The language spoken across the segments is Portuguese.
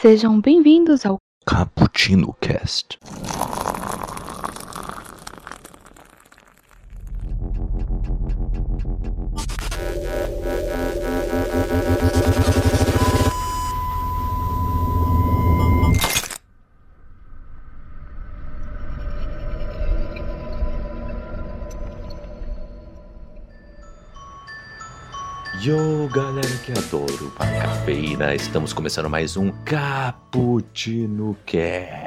Sejam bem-vindos ao Cappuccino Cast. Galera que adoro a cafeína, estamos começando mais um Cappuccino Cast.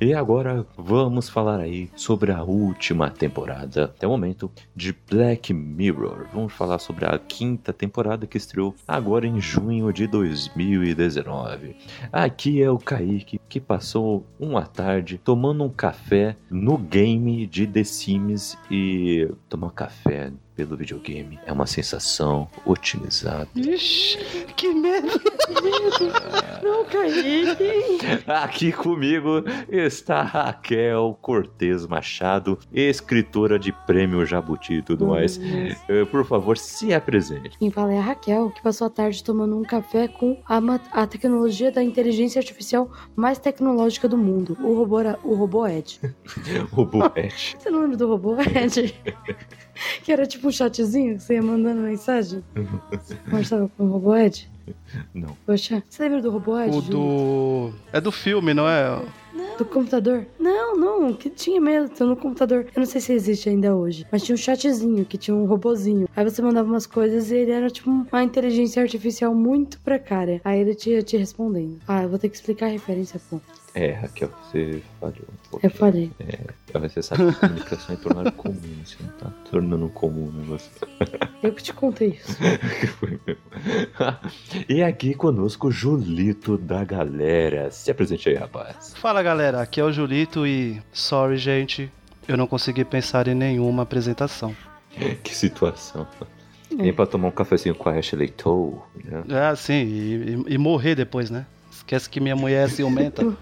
E agora vamos falar aí sobre a última temporada, até o momento, de Black Mirror. Vamos falar sobre a quinta temporada que estreou agora em junho de 2019. Aqui é o Kaique, que passou uma tarde tomando um café no game de The Sims e tomar café pelo videogame é uma sensação otimizada. Ixi, que medo! Não caí! Aqui comigo está Raquel Cortez Machado, escritora de prêmio Jabuti e tudo mais. Eh, Por favor, se apresente. Quem fala é a Raquel, que passou a tarde tomando um café com a, a tecnologia da inteligência artificial mais tecnológica do mundo, o robô, o robô Ed. Robô Pet. Você não lembra do robô Ed? que era tipo um chatzinho que você ia mandando mensagem? Conversava com o robô Ed? Não. Poxa, você lembra do robô? O do. É do filme, não é? Do computador? Não, não, que tinha mesmo, tá no computador. Eu não sei se existe ainda hoje, mas tinha um chatzinho que tinha um robozinho. Aí você mandava umas coisas e ele era tipo uma inteligência artificial muito precária. Aí ele te, te respondendo. Ah, eu vou ter que explicar a referência, pô. É, Raquel, você falhou um pouco. Eu falei. É, você sabe que a comunicação é tornar comum, você não tá tornando comum o negócio. Eu que te contei isso. Que foi mesmo. e aqui conosco, Julito da galera. Se apresente aí, rapaz. Fala galera, aqui é o Julito e. Sorry, gente, eu não consegui pensar em nenhuma apresentação. Que situação. Vem pra tomar um cafezinho com a Ashley Tow, né? É, sim, e, e- e morrer depois, né? Esquece que minha mulher é ciumenta.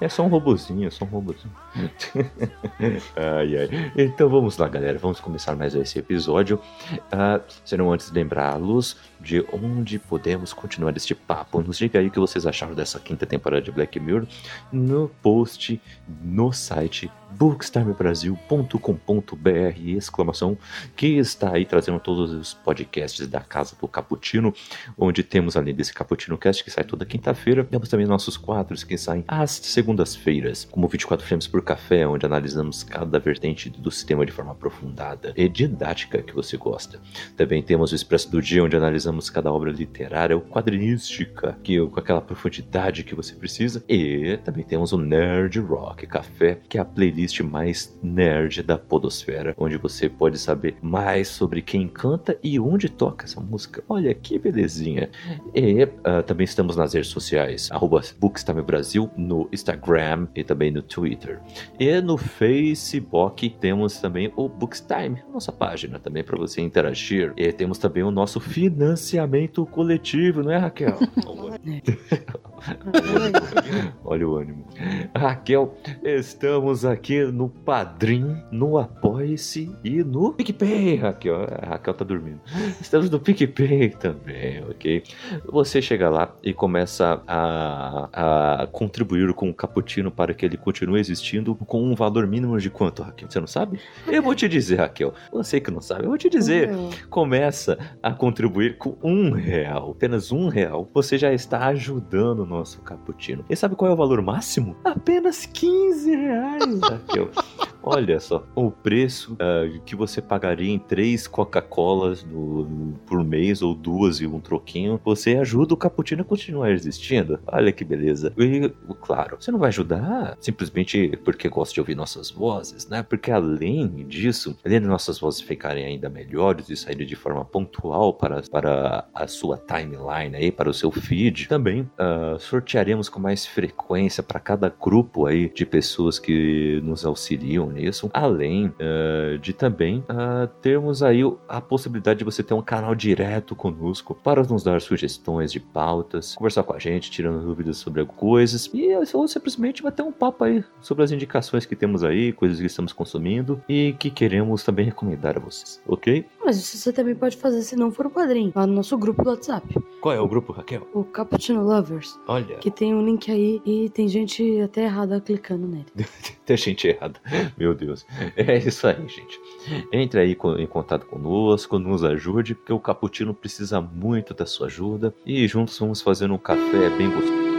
É só um robozinho, é só um robozinho. ai, ai. Então vamos lá, galera. Vamos começar mais esse episódio. Ah, se não antes lembrá-los de onde podemos continuar este papo. Nos diga aí o que vocês acharam dessa quinta temporada de Black Mirror no post no site bookstimebrasil.com.br exclamação que está aí trazendo todos os podcasts da Casa do Caputino, onde temos além desse Caputino Cast que sai toda quinta-feira, temos também nossos quadros que saem às segundas-feiras, como 24 frames por café, onde analisamos cada vertente do sistema de forma aprofundada e didática que você gosta. Também temos o Expresso do Dia, onde analisamos cada obra literária ou quadrinística, que com aquela profundidade que você precisa. E também temos o Nerd Rock Café, que é a playlist mais nerd da podosfera, onde você pode saber mais sobre quem canta e onde toca essa música. Olha que belezinha. E ah, também estamos nas redes sociais, arroba Brasil, no Instagram e também no Twitter. E no Facebook temos também o Bookstime, nossa página também para você interagir. E temos também o nosso financiamento coletivo, não é, Raquel? Olha o ânimo. Raquel, estamos aqui no Padrim, no Apoie-se e no PicPay, Raquel. A Raquel tá dormindo. Estamos no PicPay também, ok? Você chega lá e começa a, a contribuir com o Cappuccino para que ele continue existindo com um valor mínimo de quanto, Raquel? Você não sabe? Eu vou te dizer, Raquel. Você que não sabe, eu vou te dizer começa a contribuir com um real, apenas um real, você já está ajudando o nosso cappuccino. E sabe qual é o valor máximo? Apenas 15 reais, Raquel. Olha só, o preço ah, que você pagaria em três Coca-Colas por mês, ou duas e um troquinho, você ajuda o cappuccino a continuar existindo. Olha que beleza. E, claro, você não vai ajudar simplesmente porque gosta de ouvir nossas vozes, né? Porque além disso, além de nossas vozes ficarem ainda melhores e saírem de forma pontual para, para a sua timeline aí, para o seu feed, também ah, sortearemos com mais frequência para cada grupo aí de pessoas que nos auxiliam além ah, de também ah, termos aí a possibilidade de você ter um canal direto conosco para nos dar sugestões de pautas, conversar com a gente, tirando dúvidas sobre coisas e ou simplesmente bater um papo aí sobre as indicações que temos aí, coisas que estamos consumindo e que queremos também recomendar a vocês, ok? Mas isso você também pode fazer se não for o padrinho, lá no nosso grupo do WhatsApp. Qual é o grupo, Raquel? O Cappuccino Lovers. Olha, Que tem um link aí e tem gente até errada clicando nele. tem gente errada. Meu Deus. É isso aí, gente. Entre aí em contato conosco, nos ajude, porque o Caputino precisa muito da sua ajuda. E juntos vamos fazer um café bem gostoso.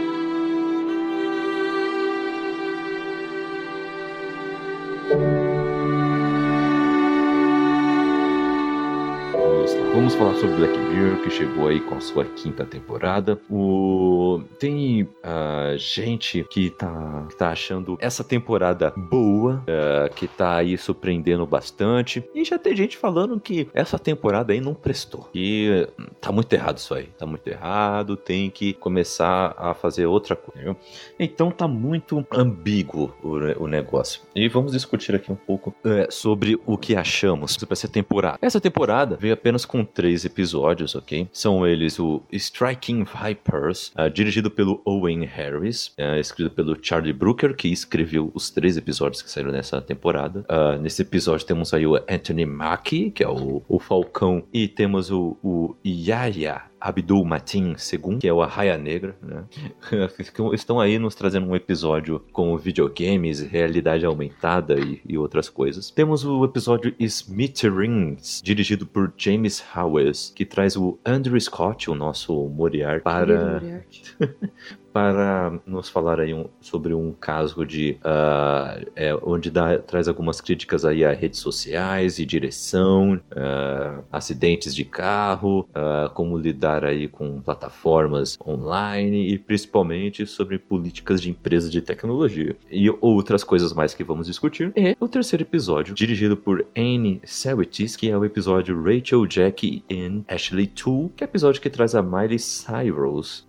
Vamos falar sobre Black Mirror, que chegou aí com a sua quinta temporada. O... Tem ah, gente que tá, tá achando essa temporada boa, ah, que tá aí surpreendendo bastante. E já tem gente falando que essa temporada aí não prestou. E hum, tá muito errado isso aí. Tá muito errado, tem que começar a fazer outra coisa. entendeu? Então tá muito ambíguo o, o negócio. E vamos discutir aqui um pouco é, sobre o que achamos sobre essa temporada. Essa temporada veio apenas com três episódios, ok? São eles o Striking Vipers, ah, dirigido pelo Owen Harris, ah, escrito pelo Charlie Brooker, que escreveu os três episódios que saíram nessa temporada. Ah, nesse episódio temos aí o Anthony Mackie, que é o, o Falcão, e temos o, o Yaya Abdul Matin II, que é o Arraia Negra, né? Estão aí nos trazendo um episódio com videogames, realidade aumentada e, e outras coisas. Temos o episódio Smithereens, dirigido por James Howes, que traz o Andrew Scott, o nosso Moriarty, para Moriarty. para nos falar aí um- sobre um caso de ah, é, onde dá- traz algumas críticas aí a redes sociais e direção, ah, acidentes de carro, ah, como lidar aí com plataformas online e principalmente sobre políticas de empresas de tecnologia e outras coisas mais que vamos discutir. E o terceiro episódio, dirigido por Anne Sawitis, que é o episódio Rachel, Jackie and Ashley Toole, que é o episódio que traz a Miley Cyrus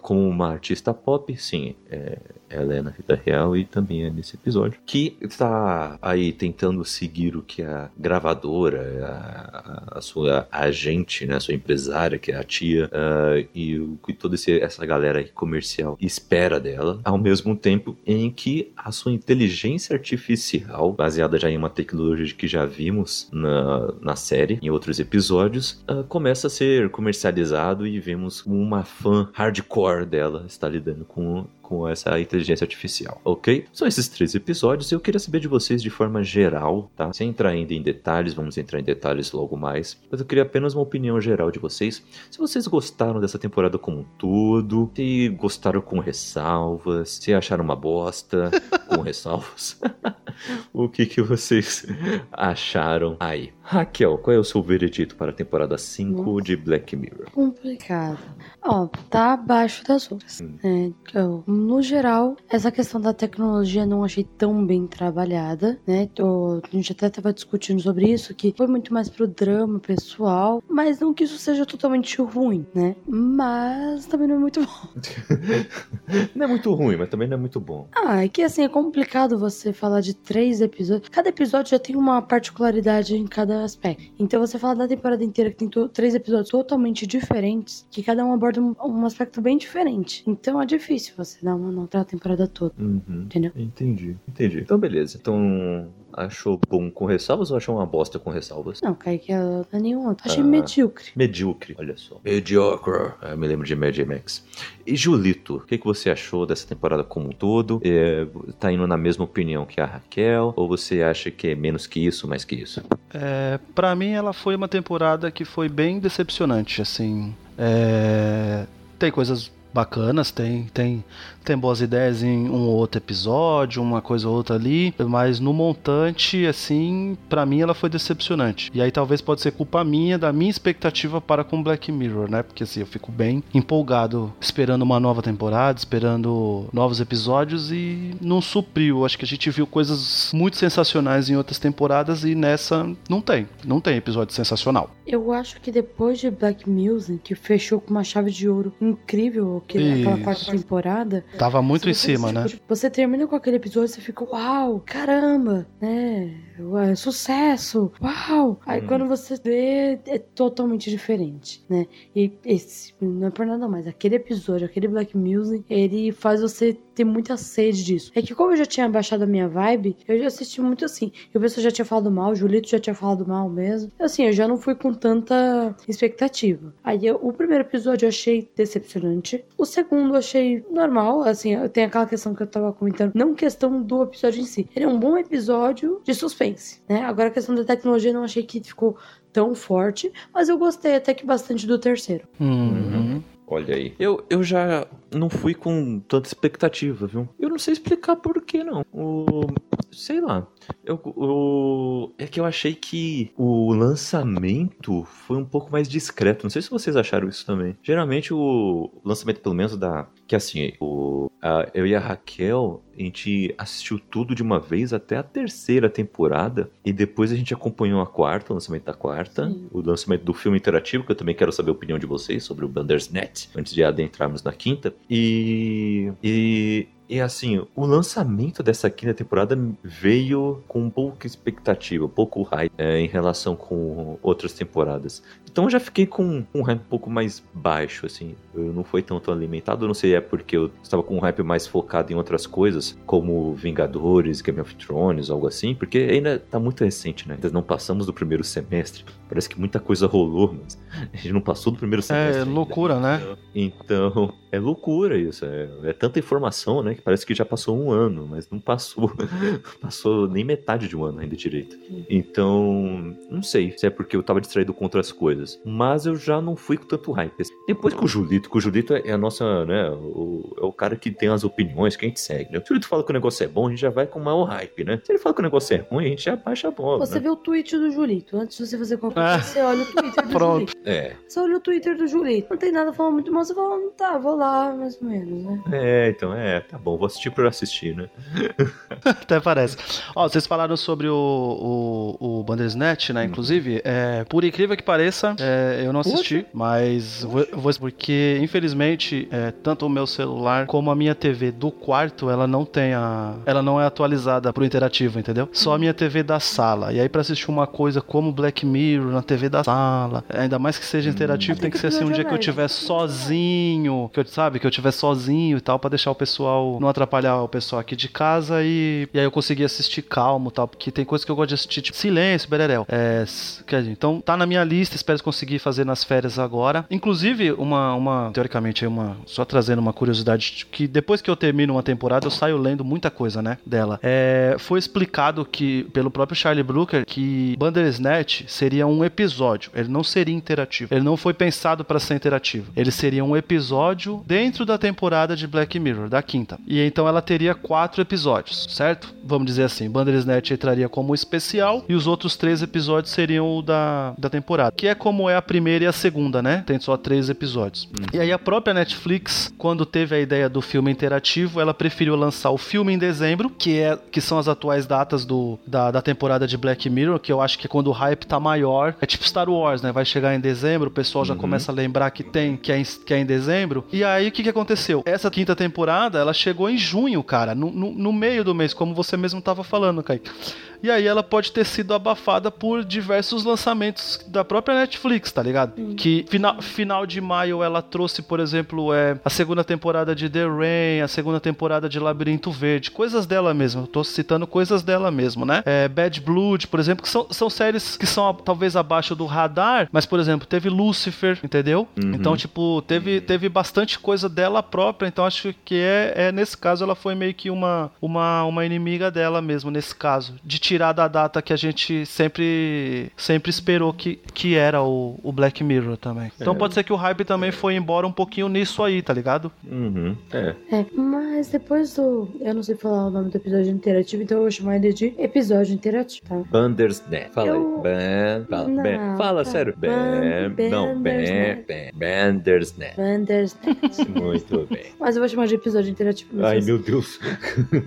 como uma artista pop, sim, é, ela é na vida real e também é nesse episódio, que está aí tentando seguir o que a gravadora, a, a sua agente, né, a sua empresária, que é a tia, ah, e o que toda essa galera comercial espera dela, ao mesmo tempo em que a sua inteligência artificial, baseada já em uma tecnologia que já vimos na, na série, em outros episódios, ah, começa a ser comercializado e vemos uma fã hardcore dela está lidando com com essa inteligência artificial, ok? São esses três episódios e eu queria saber de vocês de forma geral, tá? Sem entrar ainda em detalhes, vamos entrar em detalhes logo mais, mas eu queria apenas uma opinião geral de vocês. Se vocês gostaram dessa temporada como um todo, se gostaram com ressalvas, se acharam uma bosta com ressalvas, o que que vocês acharam aí? Raquel, qual é o seu veredito para a temporada 5 Nossa. de Black Mirror? Complicado. Ó, tá abaixo das outras. Hum. né? Eu, no geral, essa questão da tecnologia não achei tão bem trabalhada, né? Tô- a gente até tava discutindo sobre isso, que foi muito mais pro drama pessoal, mas não que isso seja totalmente ruim, né? Mas também não é muito bom. Não é muito ruim, mas também não é muito bom. Ah, é que assim, é complicado você falar de três episódios. Cada episódio já tem uma particularidade em cada aspecto. Então você fala da temporada inteira que tem três episódios totalmente diferentes, que cada um aborda um, um aspecto bem diferente. Então é difícil você dar uma nota da temporada toda, Uhum. entendeu? Entendi, entendi. Então, beleza. Então, achou bom com ressalvas ou achou uma bosta com ressalvas? Não, Kaique, ela não é nenhum outro. Achei Ah. medíocre. Medíocre, olha só. Mediocre. Eu me lembro de Mad Max. E Julito, o que, que você achou dessa temporada como um todo? É, tá indo na mesma opinião que a Raquel? Ou você acha que é menos que isso, mais que isso? É, para mim, ela foi uma temporada que foi bem decepcionante, assim. É, tem coisas bacanas, tem, tem, tem boas ideias em um ou outro episódio, uma coisa ou outra ali, mas no montante, assim, pra mim ela foi decepcionante. E aí talvez pode ser culpa minha, da minha expectativa para com Black Mirror, né? Porque assim, eu fico bem empolgado esperando uma nova temporada, esperando novos episódios e não supriu. Acho que a gente viu coisas muito sensacionais em outras temporadas e nessa não tem. Não tem episódio sensacional. Eu acho que depois de Black Music, que fechou com uma chave de ouro incrível, aquela quarta temporada. Tava muito em você- cima, né? Você termina com aquele episódio e você fica, uau, caramba, né? Ué, sucesso, uau. Aí Hum. quando você vê, é totalmente diferente, né? E esse, não é por nada mais, aquele episódio, aquele Black Music, ele faz você ter muita sede disso. É que como eu já tinha baixado a minha vibe, eu já assisti muito assim. E o pessoal já tinha falado mal, o Julito já tinha falado mal mesmo. Assim, eu já não fui com tanta expectativa. Aí eu- o primeiro episódio eu achei decepcionante. O segundo eu achei normal, assim, eu tenho aquela questão que eu tava comentando, não questão do episódio em si. Ele é um bom episódio de suspense, né? Agora a questão da tecnologia eu não achei que ficou tão forte, mas eu gostei até que bastante do terceiro. Uhum. Olha aí. Eu, eu já não fui com tanta expectativa, viu? Eu não sei explicar por que não. O, sei lá. Eu, o, é que eu achei que o lançamento foi um pouco mais discreto. Não sei se vocês acharam isso também. Geralmente o lançamento, pelo menos, da. Que assim, o, a- eu e a Raquel, a gente assistiu tudo de uma vez até a terceira temporada. E depois a gente acompanhou a quarta, o lançamento da quarta. Sim. O lançamento do filme interativo, que eu também quero saber a opinião de vocês sobre o Bandersnatch, antes de adentrarmos na quinta. E. E. E assim, o lançamento dessa quinta temporada veio com pouca expectativa, pouco hype é, em relação com outras temporadas. Então eu já fiquei com um hype um pouco mais baixo, assim. Eu não foi tanto alimentado, não sei se é porque eu estava com um hype mais focado em outras coisas, como Vingadores, Game of Thrones, algo assim, porque ainda tá muito recente, né? Ainda não passamos do primeiro semestre. Parece que muita coisa rolou, mas a gente não passou do primeiro semestre. É ainda. loucura, né? Então, é loucura isso. É, é tanta informação, né? Parece que já passou um ano, mas não passou. passou nem metade de um ano ainda direito. Então, não sei se é porque eu tava distraído com outras coisas. Mas eu já não fui com tanto hype. Depois com o Julito, que o Julito é a nossa, né? O, é o cara que tem as opiniões que a gente segue, né? Se o Julito fala que o negócio é bom, a gente já vai com maior hype, né? Se ele fala que o negócio é ruim, a gente já baixa a bola. Você né? vê o tweet do Julito. Antes de você fazer qualquer Ah. coisa, você olha o Twitter do Pronto. Julito. É, Você olha o Twitter do Julito. Não tem nada falando muito mal. Você fala, "Hum, tá, vou lá, mais ou menos, né? é, então é, tá bom, vou assistir por assistir, né? Até parece. Ó, vocês falaram sobre o, o, o Bandersnatch, né? Inclusive, é, por incrível que pareça, é, eu não assisti, mas vou, eu vou porque infelizmente é, tanto o meu celular como a minha TV do quarto, ela não tem a, ela não é atualizada pro interativo, entendeu? Só a minha TV da sala. E aí pra assistir uma coisa como Black Mirror na TV da sala, ainda mais que seja interativo, tem que ser assim um dia que eu tiver sozinho, que eu sabe, que eu tiver sozinho e tal pra deixar o pessoal não atrapalhar o pessoal aqui de casa e, e aí eu conseguir assistir calmo tal, porque tem coisas que eu gosto de assistir, tipo Silêncio, Bererel. É, quer dizer, então tá na minha lista, espero conseguir fazer nas férias agora. Inclusive, uma, uma teoricamente, uma, só trazendo uma curiosidade, que depois que eu termino uma temporada, eu saio lendo muita coisa, né, dela. É, foi explicado que, pelo próprio Charlie Brooker, que Bandersnatch seria um episódio, ele não seria interativo. Ele não foi pensado para ser interativo. Ele seria um episódio dentro da temporada de Black Mirror, da quinta. E então ela teria quatro episódios, certo? Vamos dizer assim, Bandersnatch entraria como especial e os outros três episódios seriam o da, da temporada. Que é como é a primeira e a segunda, né? Tem só três episódios. E aí a própria Netflix, quando teve a ideia do filme interativo, ela preferiu lançar o filme em dezembro, que, é, que são as atuais datas do, da, da temporada de Black Mirror, que eu acho que é quando o hype tá maior. É tipo Star Wars, né? Vai chegar em dezembro, o pessoal já Uhum. começa a lembrar que tem, que é em, que é em dezembro. E aí o que, que aconteceu? Essa quinta temporada, ela chegou em junho, cara, no, no, no meio do mês, como você mesmo tava falando, Kaique. E aí ela pode ter sido abafada por diversos lançamentos da própria Netflix, tá ligado? Que final, final de maio ela trouxe, por exemplo, é, a segunda temporada de The Rain, a segunda temporada de Labirinto Verde, coisas dela mesmo. Eu tô citando coisas dela mesmo, né? É, Bad Blood, por exemplo, que são, são séries que são talvez abaixo do radar, mas, por exemplo, teve Lucifer, entendeu? Uhum. Então, tipo, teve, teve bastante coisa dela própria, então acho que é, é nesse caso ela foi meio que uma, uma, uma inimiga dela mesmo, nesse caso, de tirar da data que a gente sempre sempre esperou que, que era o, o Black Mirror também. Então É. pode ser que o hype também foi embora um pouquinho nisso aí, tá ligado? Uhum, é. É, mas depois do. Eu não sei falar o nome do episódio interativo, então eu vou chamar ele de episódio interativo, tá? Bandersnatch. Fala Eu- aí. Ban, fala, Não, ban. fala tá. sério. Ban, Ban- não, Bandersnatch. ban. Bandersnatch. Bandersnatch. Muito bem. Mas eu vou chamar de episódio interativo. Ai, meu Deus.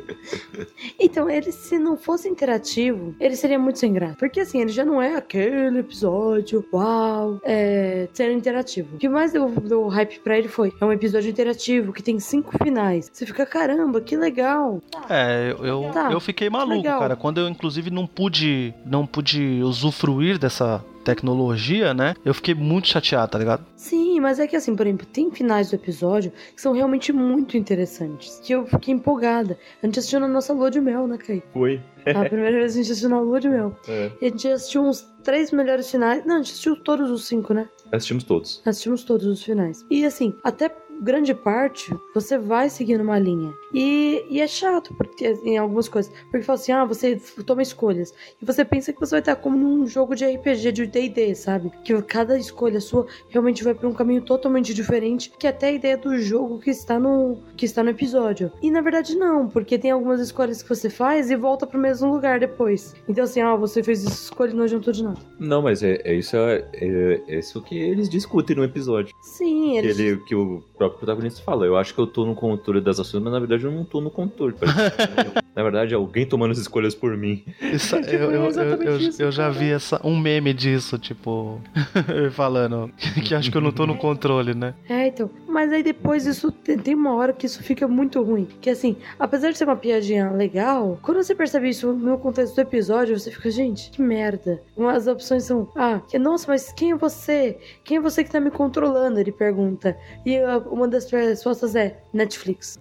Então, ele, se não fosse interativo, interativo, ele seria muito sem graça. Porque assim, ele já não é aquele episódio, uau, é, sendo interativo. O que mais deu, deu hype pra ele foi, é um episódio interativo que tem cinco finais. Você fica, caramba, que legal. É, eu, eu, Tá, eu fiquei maluco, legal. cara. Quando eu, inclusive, não pude, não pude usufruir dessa tecnologia, né? Eu fiquei muito chateado, tá ligado? Sim, mas é que assim, por exemplo, tem finais do episódio que são realmente muito interessantes. Que eu fiquei empolgada. A gente assistiu na nossa lua de mel, né, Kai? Foi. A primeira vez a gente assistiu na lua de mel. É. E a gente assistiu uns três melhores finais. Não, a gente assistiu todos os cinco, né? Assistimos todos. Assistimos todos os finais. E assim, até grande parte, você vai seguindo uma linha. E, e é chato porque, em algumas coisas. Porque fala assim, ah, você toma escolhas. E você pensa que você vai estar como num jogo de RPG, de D&D, sabe? Que cada escolha sua realmente vai para um caminho totalmente diferente que até a ideia do jogo que está no que está no episódio. E na verdade não, porque tem algumas escolhas que você faz e volta pro mesmo lugar depois. Então assim, ah, você fez essa escolha e não adiantou de nada. Não, mas é, é isso, é, é, é isso que eles discutem no episódio. Sim, eles... ele, que o próprio protagonista fala. Eu acho que eu tô no controle das ações, mas na verdade eu não tô no controle. Parece que, na verdade, é alguém tomando as escolhas por mim. Isso- Tipo, eu, é eu, eu, exatamente eu- isso, eu já vi essa, um meme disso, tipo, falando que acho que eu não tô no controle, né? É, então. Mas aí depois isso tem, uma hora que isso fica muito ruim. Que assim, apesar de ser uma piadinha legal, quando você percebe isso no contexto do episódio, você fica, gente, que merda. Umas opções são, ah, que, nossa, mas quem é você? Quem é você que tá me controlando? Ele pergunta. E ah, uma das respostas é Netflix.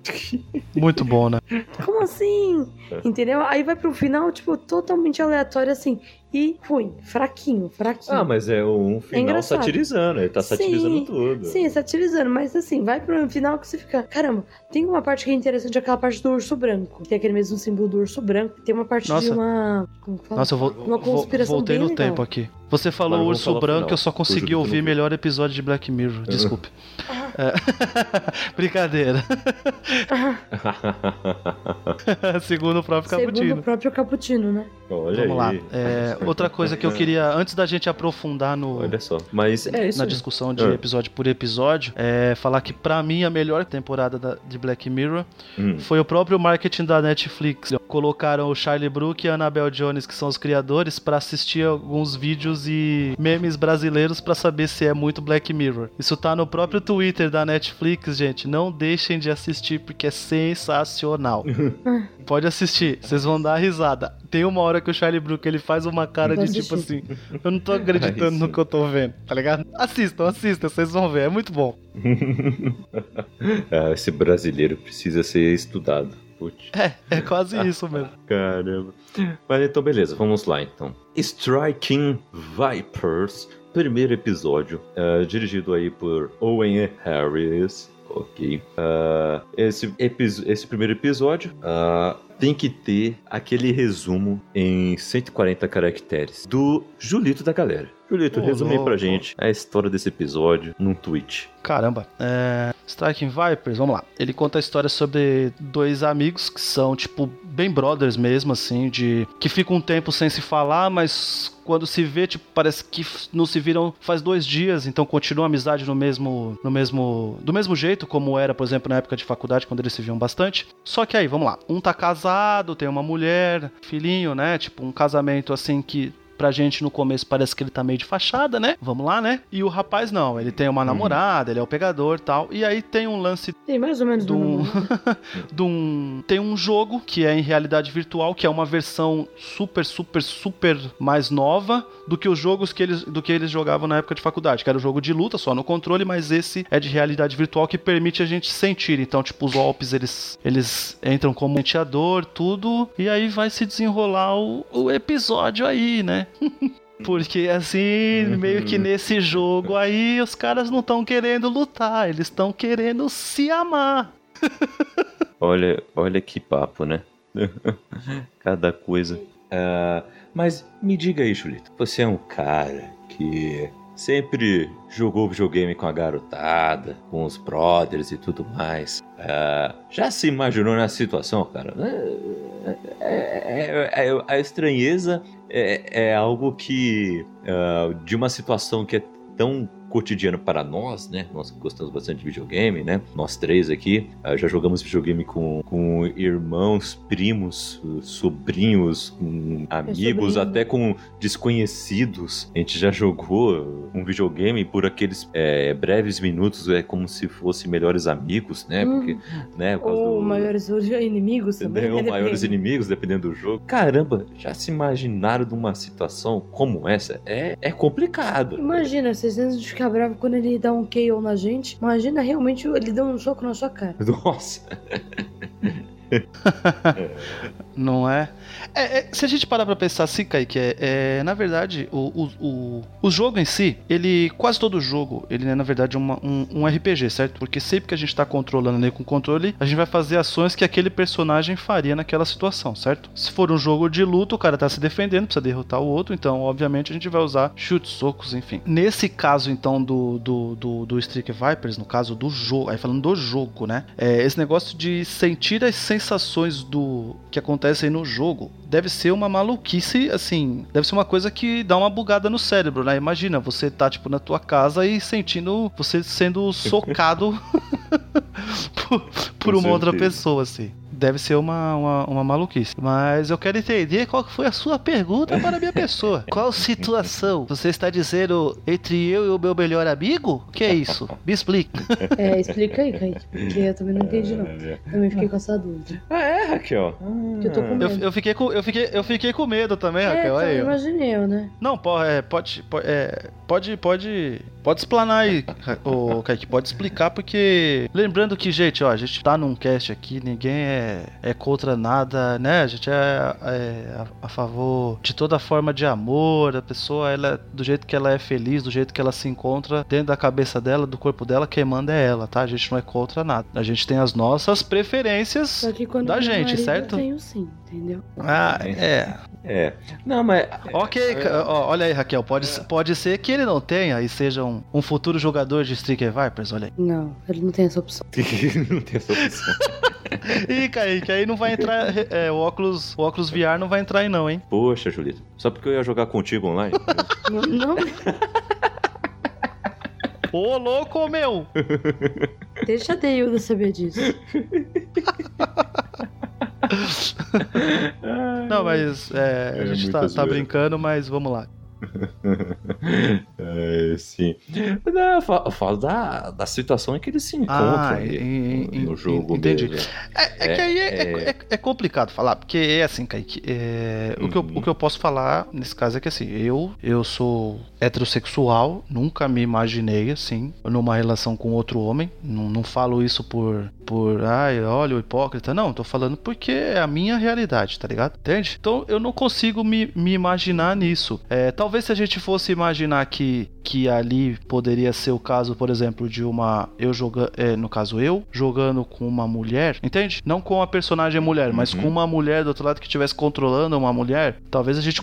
Muito bom, né? Como assim? Entendeu? Aí vai pro final, tipo, totalmente aleatório assim. E ruim, fraquinho, fraquinho. Ah, mas é um final engraçado. satirizando. Ele tá satirizando Sim, tudo. Sim, satirizando, mas assim, vai pro final que você fica. Caramba, tem uma parte que é interessante, aquela parte do urso branco. Tem aquele mesmo símbolo do urso branco. Tem uma parte de Nossa. uma. Como que fala? Nossa, eu vou, Uma vou- conspiração voltei bem no legal. tempo aqui. Você falou Urso Branco, final. eu só consegui ouvir melhor episódio de Black Mirror. Desculpe. Ah. É. Brincadeira. Segundo o próprio Segundo Caputino. o próprio Caputino, né? Olha Vamos lá. aí. É, outra coisa que eu queria, antes da gente aprofundar no, Olha só. Mas é isso. na discussão de Ah. episódio por episódio, é falar que pra mim a melhor temporada da- de Black Mirror Hum. foi o próprio marketing da Netflix. Colocaram o Charlie Brook e a Annabelle Jones, que são os criadores, pra assistir alguns vídeos e memes brasileiros pra saber se é muito Black Mirror. Isso tá no próprio Twitter da Netflix, gente. Não deixem de assistir porque é sensacional. Pode assistir, vocês vão dar risada. Tem uma hora que o Charlie Brook ele faz uma cara de tipo assim, eu não tô acreditando Aí no que eu tô vendo, tá ligado? Assistam, assistam, vocês vão ver, é muito bom. Ah, esse brasileiro precisa ser estudado. Putz. É, é quase isso mesmo. Caramba. Mas então, beleza, vamos lá então. Striking Vipers, primeiro episódio, ah, dirigido aí por Owen. Harris. Ok. Ah, esse, esse primeiro episódio ah, tem que ter aquele resumo em 140 caracteres do Julito da galera. Julito, Ô, resume aí pra louco. gente a história desse episódio num tweet. Caramba. É... Striking Vipers, vamos lá. Ele conta a história sobre dois amigos que são, tipo, bem brothers mesmo, assim, de. que ficam um tempo sem se falar, mas quando se vê, tipo, parece que não se viram faz dois dias, então continua a amizade no mesmo. no mesmo. do mesmo jeito, como era, por exemplo, na época de faculdade, quando eles se viam bastante. Só que aí, vamos lá. Um tá casado, tem uma mulher, filhinho, né? Tipo, um casamento assim que. Pra gente no começo parece que ele tá meio de fachada, né? Vamos lá, né? E o rapaz não, ele tem uma namorada, ele é o pegador tal. E aí tem um lance Tem mais ou menos de do um, de um- tem um jogo que é em realidade virtual, que é uma versão super, super, super mais nova do que os jogos que eles, do que eles jogavam na época de faculdade, que era o jogo de luta só no controle, mas esse é de realidade virtual que permite a gente sentir. Então, tipo, os golpes eles, eles entram como menteador, tudo, e aí vai se desenrolar o, o episódio aí, né? Porque assim, meio que nesse jogo aí, os caras não estão querendo lutar, eles estão querendo se amar. Olha, olha que papo, né? Cada coisa. Ah, mas me diga aí, Julito. Você é um cara que sempre jogou videogame com a garotada, com os brothers e tudo mais. Ah, já se imaginou na situação, cara? É, é- é- é- a estranheza é, é algo que. ah, de uma situação que é tão cotidiano para nós, né? Nós gostamos bastante de videogame, né? Nós três aqui uh, já jogamos videogame com, com irmãos, primos, sobrinhos, com amigos, até com desconhecidos. A gente já jogou um videogame por aqueles é, breves minutos, é como se fosse melhores amigos, né? Hum. Porque, né? por causa Ou do- maiores inimigos também. Ou né? maiores Depende. inimigos, dependendo do jogo. Caramba, já se imaginaram de uma situação como essa? É, é complicado. Imagina, vocês antes de ficar bravo quando ele dá um KO na gente. Imagina realmente ele dá um soco na sua cara. Nossa. Não é? É, é, se a gente parar pra pensar assim, Kaique, é, é, na verdade, o, o, o, o jogo em si, ele, quase todo jogo, ele é na verdade uma- um, um RPG, certo? Porque sempre que a gente tá controlando ali com controle, a gente vai fazer ações que aquele personagem faria naquela situação, certo? Se for um jogo de luta, o cara tá se defendendo, precisa derrotar o outro, então, obviamente, a gente vai usar chutes, socos, enfim. Nesse caso, então, do, do, do, do Streak Vipers, no caso do jogo, aí falando do jogo, né? É, esse negócio de sentir as sensações do que acontecem no jogo deve ser uma maluquice, assim, deve ser uma coisa que dá uma bugada no cérebro, né? Imagina, você tá, tipo, na tua casa e sentindo você sendo socado por, por uma outra certeza. pessoa, assim. Deve ser uma, uma, uma maluquice. Mas eu quero entender qual que foi a sua pergunta para a minha pessoa. Qual situação? Você está dizendo entre eu e o meu melhor amigo? O que é isso? Me explique. É, explica aí, Kaique. Porque eu também não entendi, não. Também fiquei com essa dúvida. Ah, é, Raquel? Que eu tô com Eu, medo. eu, fiquei com, eu, fiquei, eu fiquei com medo também, É, Raquel. então, Aí, ó. imaginei eu, né? Não, é, pode, pode, é, pode, pode, pode explanar aí, o Kaique, pode explicar, porque lembrando que, gente, ó, a gente tá num cast aqui, ninguém é, é contra nada, né? A gente é, é a, a favor de toda forma de amor, a pessoa, ela, do jeito que ela é feliz, do jeito que ela se encontra dentro da cabeça dela, do corpo dela, quem manda é ela, tá? A gente não é contra nada. A gente tem as nossas preferências da gente, marido, certo? Eu tenho sim, entendeu? Ah, é. É. Não, mas. Ok, ó, olha aí, Raquel, pode, pode ser que ele não tenha e seja um, um futuro jogador de Streaker Vipers, olha aí. Não, ele não tem essa opção. não tem essa opção. Ih, Kaique, aí não vai entrar, é, o, óculos, o óculos VR não vai entrar aí não, hein? Poxa, Julito. Só porque eu ia jogar contigo online? Não, não Ô, louco, meu! deixa a Deilda saber disso. Não, mas é, a É gente muita tá, tá brincando, mas vamos lá. é, sim. Não, eu fa- eu falo da, da situação em que eles se encontram Ah, aí em- em- no jogo. entendi. dele. É, é que aí é, é- é- é complicado falar, porque é assim, Kaique. é, o, que eu, Uhum. o que eu posso falar nesse caso é que assim, eu, eu sou heterossexual, nunca me imaginei assim, numa relação com outro homem. Não, não falo isso por, por, ai, olha o hipócrita. Não, tô falando porque é a minha realidade, tá ligado? Entende? Então eu não consigo me, me imaginar nisso. É, talvez se a gente fosse imaginar que, que ali poderia ser o caso, por exemplo, de uma. Eu jogando. no caso, eu jogando com uma mulher, entende? Não com a personagem mulher, mas Uhum. com uma mulher do outro lado que estivesse controlando uma mulher. Talvez a gente,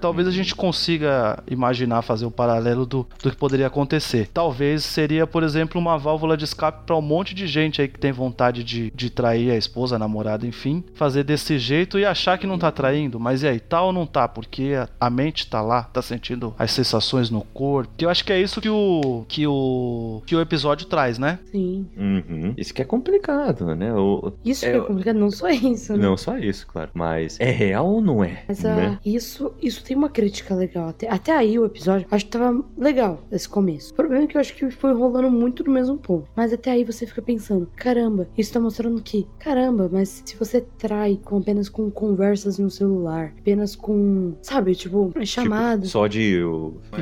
talvez a gente consiga imaginar fazer o paralelo do, do que poderia acontecer. Talvez seria, por exemplo, uma válvula de escape para um monte de gente aí que tem vontade de, de trair a esposa, a namorada, enfim, fazer desse jeito e achar que não tá traindo. Mas e aí, tá ou não tá? Porque a, a mente tá lá, tá sentindo as sensações no corpo. Que eu acho que é isso que o que o que o episódio traz, né? Sim. Uhum. Isso que é complicado, né? O- Isso É, que é complicado, não só isso, né? Não só isso, claro. Mas é real ou não é? Mas né? ah, isso, isso tem uma crítica legal. Até, até aí o episódio, acho que tava legal esse começo. O problema é que eu acho que foi rolando muito no mesmo ponto. Mas até aí você fica pensando: caramba, isso tá mostrando que, caramba, mas se você trai com, apenas com conversas em um celular, apenas com, sabe, tipo, Tipo, chamadas. só de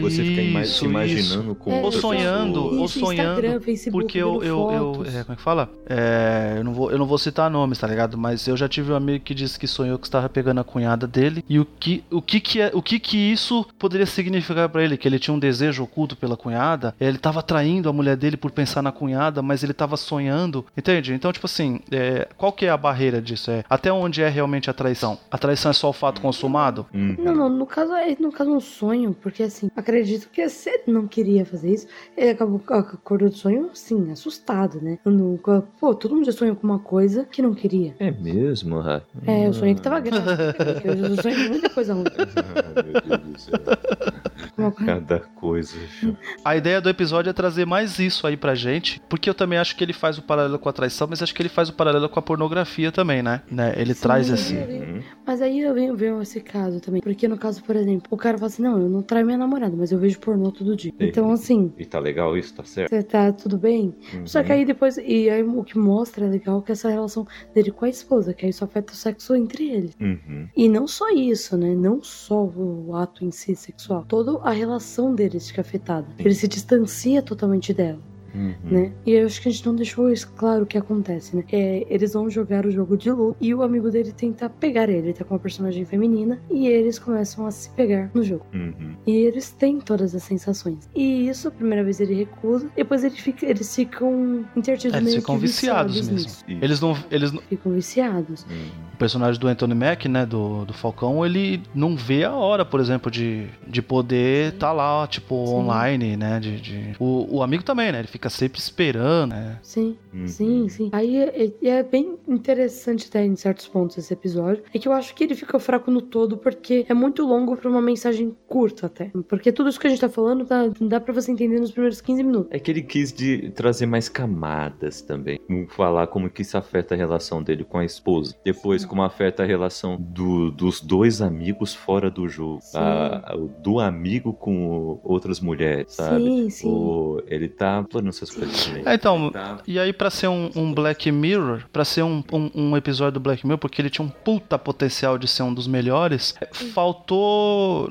você ficar ima- Isso, se imaginando com É, Ou sonhando, pessoa. ou Isso, sonhando, Instagram, Facebook, Porque eu, eu, eu é, como é que fala? É, eu, não vou, eu não vou citar nomes, tá ligado? Mas eu já tive um amigo que disse que sonhou que estava pegando a cunhada dele. E o que, o que, que, é, o que, que isso poderia significar pra ele? Que ele tinha um desejo oculto pela cunhada, ele tava traindo a mulher dele por pensar na cunhada, mas ele tava sonhando. Entende? Então, tipo assim, é, qual que é a barreira disso? É, até onde é realmente a traição? A traição é só o fato consumado? Uhum. Não, não, no caso é no caso um sonho, porque assim, acredito que se ele não queria fazer isso, ele acabou acordou do sonho, assim, assustado, né? No, pô, todo mundo já sonhou com uma coisa que não queria. É mesmo, Ra? É, eu sonhei que tava grávida. porque Eu sonhei muita coisa ruim. Ah, meu Deus do céu. Uma coisa- Cada coisa, Ju. A ideia do episódio é trazer mais isso aí pra gente, porque eu também acho que ele faz o paralelo com a traição, mas acho que ele faz o paralelo com a pornografia também, né? né? Ele Sim, traz esse. Uhum. Mas aí eu venho ver esse caso também. Porque no caso, por exemplo, o cara fala assim: não, eu não traio minha namorada, mas eu vejo pornô todo dia. Sim. Então, assim, E tá legal isso, tá certo? você tá tudo bem? Uhum. Só que aí depois. E aí o que mostra é legal que essa relação dele com a esposa, que aí isso afeta o sexo entre eles. Uhum. E não só isso, né? Não só o ato em si sexual. Toda a relação deles fica afetada. Ele se distancia totalmente dela. Uhum. né? E eu acho que a gente não deixou isso claro o que acontece, né? É, eles vão jogar o jogo de luta e o amigo dele tenta pegar ele. Ele tá com uma personagem feminina e eles começam a se pegar no jogo. Uhum. E eles têm todas as sensações. E isso, a primeira vez ele recusa, depois ele fica, eles ficam intertidos É, eles ficam que viciados viciados mesmo. Eles não. Eles, não- Ficam viciados. Uhum. O personagem do Anthony Mack, né? Do, do Falcão, ele não vê a hora, por exemplo, de, de poder tá lá, tipo, Sim. online, né? De, de- O, o amigo também, né? Ele fica sempre esperando, né? Sim, Uhum. sim, sim. Aí é, é- é bem interessante até em certos pontos esse episódio. É que eu acho que ele fica fraco no todo porque é muito longo pra uma mensagem curta até. Porque tudo isso que a gente tá falando dá, dá pra você entender nos primeiros 15 minutos. É que ele quis de trazer mais camadas também. Falar como que isso afeta a relação dele com a esposa. Depois, como afeta a relação do- dos dois amigos fora do jogo. A- o- do amigo com outras mulheres, sabe? Sim, sim. O- ele tá falando essas coisas também. É, então, Tá. E aí, pra ser um, um Black Mirror, pra ser um, um, um episódio do Black Mirror, porque ele tinha um puta potencial de ser um dos melhores, faltou,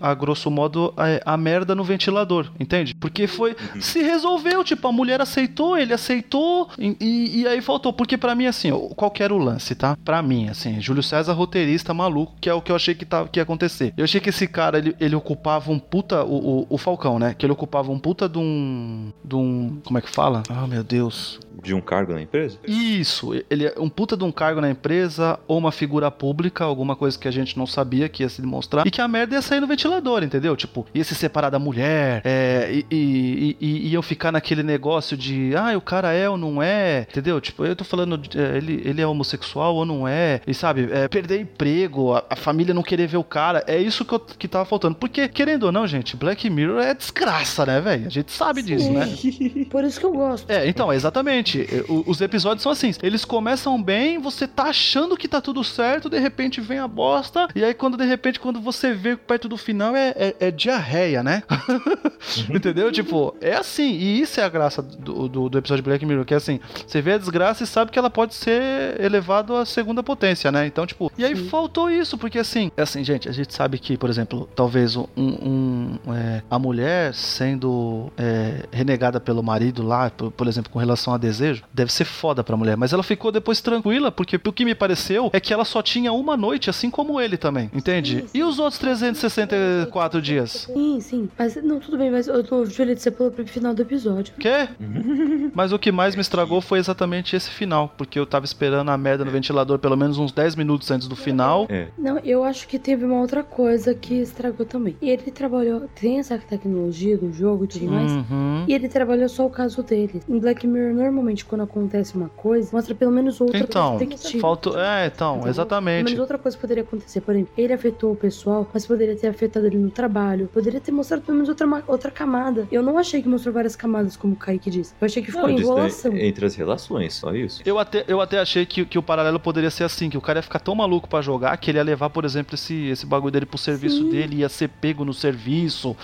a grosso modo, a, a merda no ventilador, entende? Porque foi. Se resolveu, tipo, a mulher aceitou, ele aceitou, e, e- e aí faltou. Porque pra mim, assim, qual que era o lance, tá? Pra mim, assim, Júlio César, roteirista maluco, que é o que eu achei que, tá, que ia acontecer. Eu achei que esse cara, ele, ele ocupava um puta. O, o, o Falcão, né? Que ele ocupava um puta de um. De um. Como é que fala? Ah, meu Deus. De um cargo na empresa? Isso, ele é um puta de um cargo na empresa ou uma figura pública, alguma coisa que a gente não sabia que ia se demonstrar, e que a merda ia sair no ventilador, entendeu? Tipo, ia se separar da mulher, é, e, e, e, e iam ficar naquele negócio de, ah, o cara é ou não é, entendeu? Tipo, eu tô falando, de, é, ele, ele é homossexual ou não é, e sabe, é, perder emprego, a, a família não querer ver o cara, é isso que, eu, que tava faltando. Porque, querendo ou não, gente, Black Mirror é desgraça, né, velho? A gente sabe disso, né? Por isso que eu gosto. É, então, exatamente. O- Os episódios são assim. Eles começam bem, você tá achando que tá tudo certo, de repente vem a bosta, e aí quando de repente, quando você vê perto do final, é, é, é diarreia, né? Entendeu? Tipo, é assim. E isso é a graça do, do, do episódio de Black Mirror, que é assim, você vê a desgraça e sabe que ela pode ser elevado à segunda potência, né? Então, tipo, e aí Sim. faltou isso, porque assim, é assim, gente, a gente sabe que, por exemplo, talvez um, um, é, a mulher sendo é, renegada pelo marido lá, por, por exemplo, com relação a desejo, deve ser foda pra mulher. Mas ela ficou depois tranquila, porque o que me pareceu é que ela só tinha uma noite, assim como ele também, entende? Sim, sim. E os outros 364 dias? Sim, sim. Mas não, tudo bem, mas eu tô, Juliette, você pulou pro final do episódio. Quê? Mas o que mais me estragou foi exatamente esse final, porque eu tava esperando a merda no ventilador pelo menos uns 10 minutos antes do final. É. Não, eu acho que teve uma outra coisa que estragou também. Ele trabalhou, tem essa tecnologia do jogo e tudo mais. Uhum. E ele trabalhou só o caso dele. Em Black Mirror, normalmente, quando acontece uma coisa, mostra pelo menos outra Então, perspectiva. faltou. É, então, Entendeu? exatamente. Mas outra coisa poderia acontecer, por exemplo, ele afetou o pessoal, mas poderia ter afetado ele no trabalho, poderia ter mostrado pelo menos outra, outra camada. Eu não achei que mostrou várias camadas, como o Kaique disse. Eu achei que ficou Não, enrolação. entre as relações, só isso. Eu até, eu até achei que, que o paralelo poderia ser assim, que o cara ia ficar tão maluco pra jogar que ele ia levar, por exemplo, esse, esse bagulho dele pro serviço Sim. dele, ia ser pego no serviço,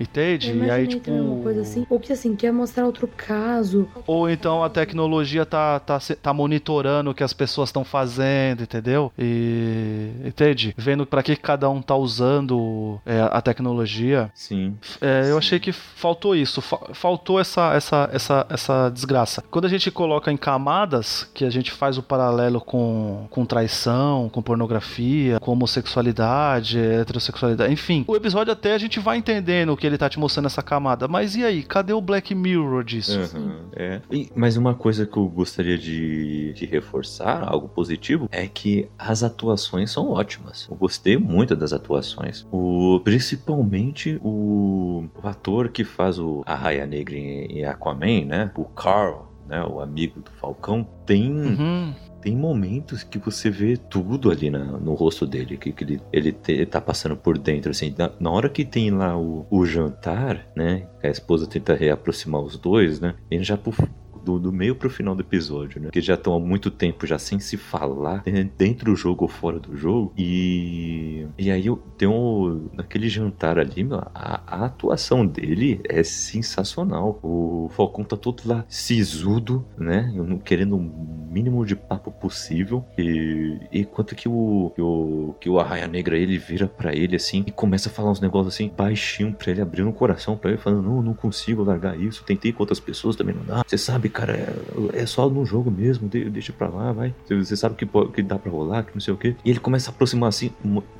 entende? Eu E aí, tipo. uma coisa assim. Ou que assim, quer mostrar outro caso. Ou então a tecnologia tá, tá, tá monitorando o que as pessoas estão fazendo, entendeu? E. Entende? Vendo pra que cada um tá usando é, a tecnologia. Sim. É, eu achei que faltou isso, fa- faltou essa, essa, essa, essa desgraça. Quando a gente coloca em camadas, que a gente faz o paralelo com, com traição, com pornografia, com homossexualidade, heterossexualidade, enfim, o episódio até a gente vai entendendo o que ele tá te mostrando essa camada. Mas e aí, cadê o Black Mirror disso? Aham, é. E- mas uma coisa que eu gostaria de, de reforçar, algo positivo, é que as atuações são ótimas. Eu gostei muito das atuações. O, principalmente o, o ator que faz o Arraia Negra em, em Aquaman, né? O Carl, né? O amigo do Falcão, tem Uhum. tem momentos que você vê tudo ali na, no rosto dele, que, que ele, ele, te, ele tá passando por dentro, assim. Na, na hora que tem lá o, o jantar, né? A esposa tenta reaproximar os dois, né? Ele já do, do meio pro final do episódio, né? Que já estão há muito tempo já sem se falar, né, dentro do jogo ou fora do jogo. E, e aí tem um. Naquele jantar ali, meu, a, a atuação dele é sensacional. O Falcão tá todo lá sisudo, né? Querendo o mínimo de papo possível. E, e quanto que o, que o, que o Arraia Negra ele vira para ele assim e começa a falar uns negócios assim, baixinho pra ele, abrindo o coração pra ele, falando: Não, não consigo largar isso. Tentei com outras pessoas também não dá. Você sabe, cara, é, é só no jogo mesmo, deixa pra lá, vai. Você sabe que, que dá pra rolar, que não sei o que. E ele começa a aproximar assim,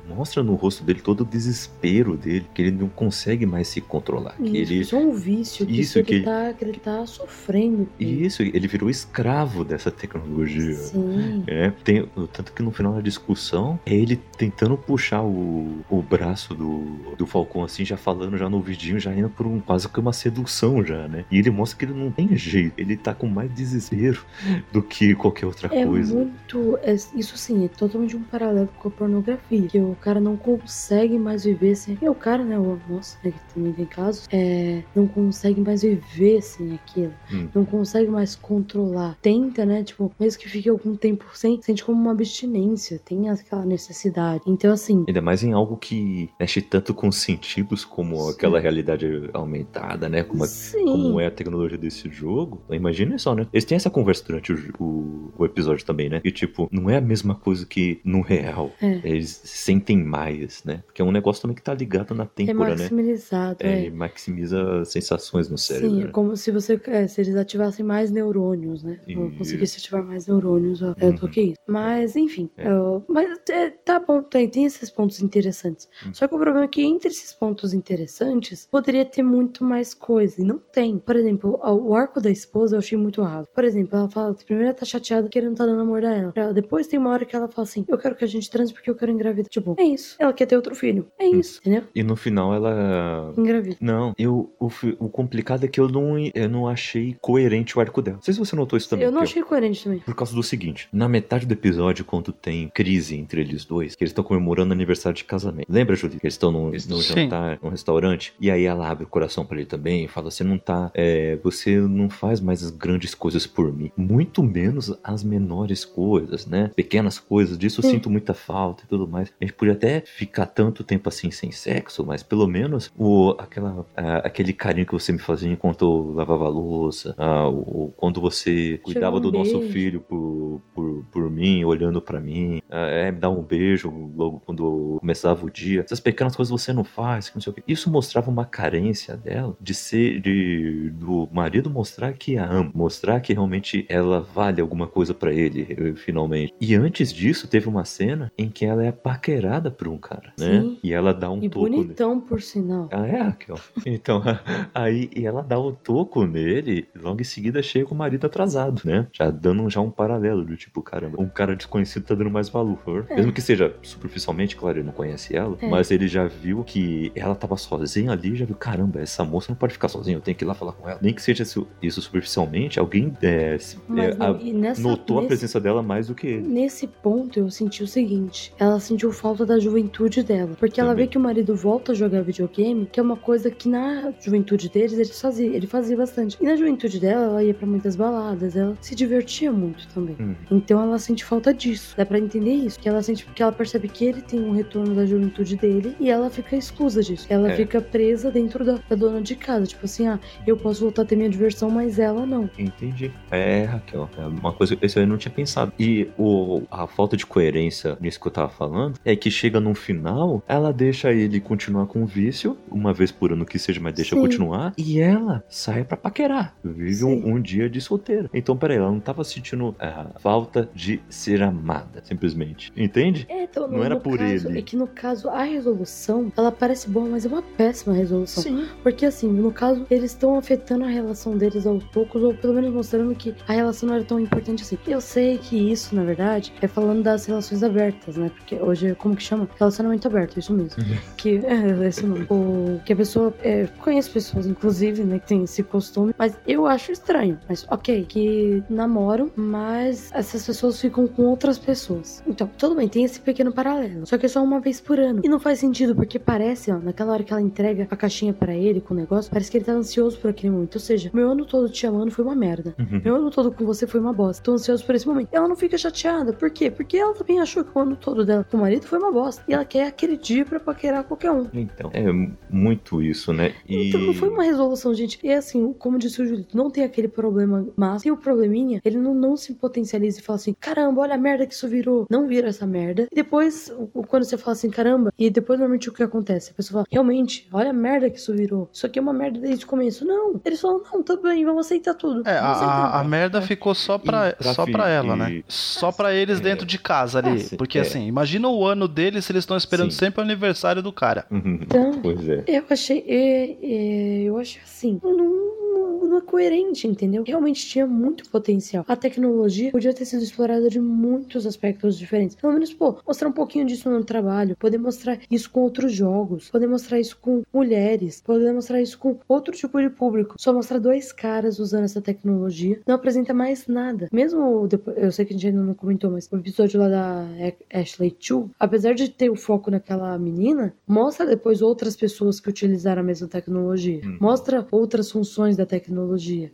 mostra no rosto dele todo o desespero dele, que ele não consegue mais se controlar. Isso, que ele... Isso é um vício, que, isso, que, ele, Tá, que ele tá sofrendo. Isso, ele virou escravo dessa tecnologia. Sim. É, tem, tanto que no final da discussão, é ele tentando puxar o, o braço do, do Falcão assim, já falando já no vidinho, já indo por um quase que uma sedução já, né? E ele mostra que ele não tem jeito, ele tá com mais desespero do que qualquer outra é coisa. Muito, é, isso sim, é totalmente um paralelo com a pornografia, que o cara não consegue mais viver sem. E o cara, né, o moço, né, que também tem casos, é, não consegue mais viver sem aquilo, hum. não consegue mais controlar. Tenta, né, tipo, mesmo que fique algum tempo sem, sente como uma abstinência, tem aquela necessidade. Então, assim. Ainda mais em algo que mexe tanto com sentidos como sim. aquela realidade aumentada, né, como, a, como é a tecnologia desse jogo. Imagina só, né? Eles têm essa conversa durante o, o, o, episódio também, né? E tipo, não é a mesma coisa que no real. É. Eles sentem mais, né? Porque é um negócio também que tá ligado na têmpora, é maximizado, né? É, maximiza sensações no cérebro. Sim, é como se você é, se eles ativassem mais neurônios, né? E... Conseguisse ativar mais neurônios uhum. do que isso. Mas, enfim. É. Eu, mas é, tá bom, tem, tem esses pontos interessantes. Uhum. Só que o problema é que entre esses pontos interessantes poderia ter muito mais coisa. E não tem. Por exemplo, o arco da esposa eu achei muito raso. Por exemplo, ela fala que primeiro ela tá chateada que ele não tá dando amor a ela. ela. Depois tem uma hora que ela fala assim: Eu quero que a gente transe porque eu quero engravidar. Tipo, é isso. Ela quer ter outro filho. É hum. isso, entendeu? E no final ela. Engravida. Não, eu, o, o complicado é que eu não, eu não achei coerente o arco dela. Não sei se você notou isso também. Eu não achei eu... coerente também. Por causa do seguinte: na metade do episódio, quando tem crise entre eles dois, que eles estão comemorando aniversário de casamento. Lembra, Julie? Que eles estão no, no jantar, num restaurante, e aí ela abre o coração para ele também e fala: Você não tá. É, você não faz mais as grandes coisas por mim. Muito menos as menores coisas, né? Pequenas coisas, disso eu sinto muita falta e tudo mais. A gente podia até ficar tanto tempo assim sem sexo, mas pelo menos o, aquela, a, aquele carinho que você me fazia enquanto eu lavava a louça, a, o, quando você cuidava um do beijo. nosso filho por, por, por mim, olhando para mim, é, me dar um beijo logo quando começava o dia. Essas pequenas coisas você não faz, não sei o que. Isso mostrava uma carência dela de ser, de, do marido mostrar que a ama, mostrar que realmente ela vale alguma coisa para ele, eh, finalmente. E antes disso, teve uma cena em que ela é paquerada por um cara, né? Sim. E ela dá um e toco. bonitão, por sinal. Ah, é, Raquel? Então, aí e ela dá o um toco nele, logo em seguida chega o marido atrasado, né? Já dando já um paralelo do tipo, caramba, um cara desconhecido tá dando mais valor. É. Mesmo que seja superficialmente, claro, ele não conhece ela, é. mas ele já viu que ela tava sozinha ali, já viu, caramba, essa moça não pode ficar sozinha, eu tenho que ir lá falar com ela. Nem que seja isso superficialmente, alguém é, é, a, nessa, notou nesse, a presença dela mais do que ele. Nesse ponto, eu senti o seguinte: ela sentiu falta da juventude dela. Porque Também. ela vê que o marido volta a jogar videogame, que é uma coisa que na juventude deles ele fazia, ele fazia bastante. E na juventude dela, ela ia para muitas baladas, ela se divertia muito também. Hum. Então ela sente falta disso. Dá para entender isso. Que ela sente porque ela percebe que ele tem um retorno da juventude dele e ela fica exclusa disso. Ela é. fica presa dentro da, da, dona de casa. Tipo assim, ah, eu posso voltar a ter minha diversão, mas ela não. Entendi. É, Raquel. É uma coisa que eu não tinha pensado. E o, a falta de coerência nisso que eu tava falando é que chega no final, ela deixa ele continuar com o vício, uma vez por ano que seja, mas deixa Sim. continuar, e ela sai pra paquerar. Vive um, um, dia de solteira. Então, peraí, ela não tava sentindo a falta de ser amada, simplesmente. Entende? É, então, não era por caso, ele. É que no caso, a resolução, ela parece boa, mas é uma péssima resolução. Sim. Porque assim, no caso, eles estão afetando a relação deles aos poucos, ou pelo menos mostrando que a relação não era tão importante assim. Eu sei que isso, na verdade, é falando das relações abertas, né? Porque hoje, como que chama? Relacionamento aberto, isso mesmo. Uhum. Que é esse nome. O, que a pessoa. É, conhece pessoas, inclusive, né, que tem esse costume, mas eu acho estranho. Mas ok, que namoram, mas essas pessoas ficam com outras pessoas. Então, tudo bem, tem esse pequeno paralelo. Só que é só uma vez por ano. E não faz sentido, porque parece, ó, naquela hora que ela entrega a caixinha para ele com o negócio, parece que ele tá ansioso por aquele momento. Ou seja, meu ano todo te amando foi uma merda. Uhum. Meu ano todo com você foi uma bosta. Tô ansioso por esse momento. Ela não fica chateada. Por quê? Porque ela também achou que o ano todo dela com o marido foi uma bosta. E ela quer aquele dia pra paquerar qualquer um. Então, é muito isso, né? E... Então não foi uma resolução, gente. E assim, como disse o Julito, não tem aquele problema massa. E o probleminha, ele não, não se potencializa e fala assim: caramba, olha a merda que isso virou. Não vira essa merda. E depois, quando você fala assim, caramba, e depois normalmente o que acontece? A pessoa fala: realmente, olha a merda que isso virou. Isso aqui é uma merda desde o começo. Não. Eles falam: não, tudo bem, vamos aceitar tudo. É, a, a, a merda ficou só pra, pra só pra ela, e- né? Só pra eles É. dentro de casa ali. Sim, Porque é. assim, imagina o ano deles se eles estão esperando Sim. sempre o aniversário do cara. Uhum. Então, Pois é. Eu achei. é, é, eu achei assim. Não, não, não é coerente, entendeu? Realmente tinha muito potencial. A tecnologia podia ter sido explorada de muitos aspectos diferentes. Pelo menos, pô, mostrar um pouquinho disso no trabalho. Poder mostrar isso com outros jogos. Poder mostrar isso com mulheres. Poder mostrar isso com outro tipo de público. Só mostrar dois caras usando essa tecnologia. Não apresenta mais nada. Mesmo depois. Eu sei que a gente ainda não comentou, mas o episódio lá da Ashley Chu, apesar de ter o foco naquela menina, mostra depois outras pessoas que utilizaram a mesma tecnologia. Uhum. Mostra outras funções da tecnologia,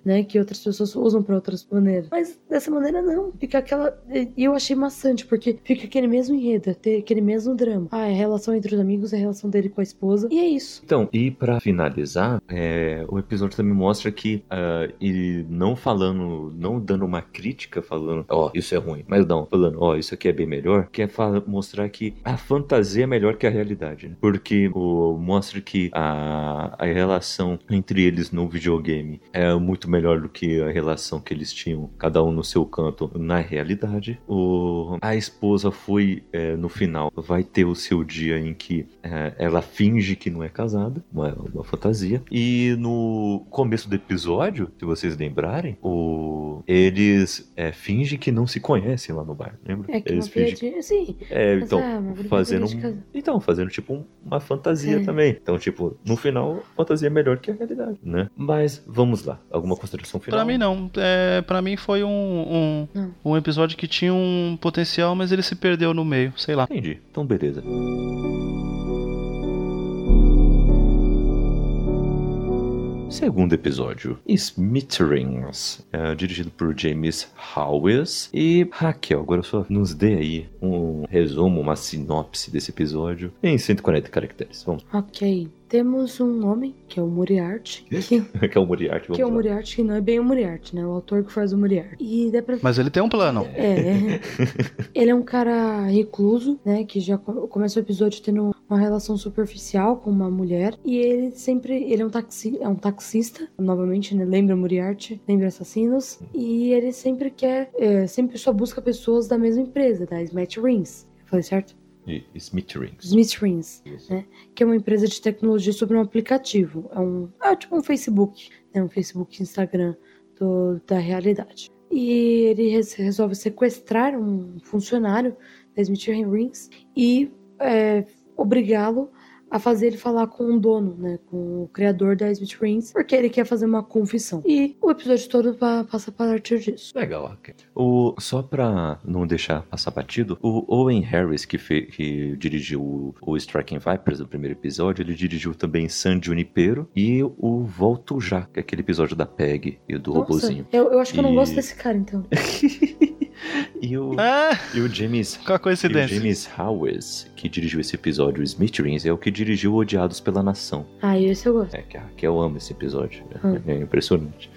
né? Que outras pessoas usam para outras maneiras. Mas dessa maneira não. Fica aquela. E eu achei maçante, porque fica aquele mesmo enredo, ter aquele mesmo drama. Ah, é a relação entre os amigos, é a relação dele com a esposa. E é isso. Então, e pra finalizar, é, o episódio também mostra que ah, ele não falando, não dando uma crítica, falando, ó, isso é ruim, mas não, falando, ó, isso aqui é bem melhor, quer fala- mostrar que a fantasia é melhor que a realidade, né? Porque o, mostra que a, a relação entre eles no videogame é muito melhor do que a relação que eles tinham, cada um no seu canto, na realidade. O, a esposa foi, é, no final, vai ter o seu dia em que é, ela finge que não é casada, uma, uma fantasia. E no começo do episódio, se vocês lembrarem, o, eles é, fingem que não se conhecem lá no bar, lembra? É que eles uma fingem piadinha. Sim. é, Mas então, é brincadeira fazendo um-. Então, fazendo tipo um- uma fantasia É. também. Então, tipo, no final, fantasia é melhor que a realidade, né? Mas vamos lá. Alguma consideração final? Pra mim não. É, pra mim foi um, um, um episódio que tinha um potencial, mas ele se perdeu no meio, sei lá. Entendi. Então, beleza. Segundo episódio, Smitterings, é, dirigido por James Howes e Raquel. Agora só nos dê aí um resumo, uma sinopse desse episódio em 140 caracteres. Vamos. Ok. Temos um homem, que é o Moriarty, que, que é o Moriarty. Vamos que é o. Moriarty, que não é bem o Moriarty, né? O autor que faz o Moriarty. E dá pra Mas ele tem um plano. É. ele é um cara recluso, né? Que já co- começa o episódio tendo uma relação superficial com uma mulher. E ele sempre. Ele é um, taxi, é um taxista, novamente, né? Lembra Moriarty, lembra assassinos. E ele sempre quer. é, sempre só busca pessoas da mesma empresa, da Smash Rings. Falei certo? Smith Rings, né? Que é uma empresa de tecnologia sobre um aplicativo. É um. É tipo um Facebook, né? Um Facebook Instagram do- da realidade. E ele res- resolve sequestrar um funcionário da Smith Rings e é, obrigá-lo a fazer ele falar com o dono, né? Com o criador da Smith Rings, porque ele quer fazer uma confissão. E o episódio todo pa- passa a partir disso. Legal, ok. O, só pra não deixar passar batido, o Owen Harris, que, fe- que dirigiu o, o Striking Vipers no primeiro episódio, ele dirigiu também San Junipero e o Volto Já, que é aquele episódio da Peg e do Nossa, robozinho. eu, eu acho que eu não E- gosto desse cara, então. E o, Ah, e o James qual a E o coincidência? James Howes, que dirigiu esse episódio, o Smitterings, é o que dirigiu Odiados pela Nação. Ah, esse eu gosto. É, que, que eu amo esse episódio. Hum. É impressionante.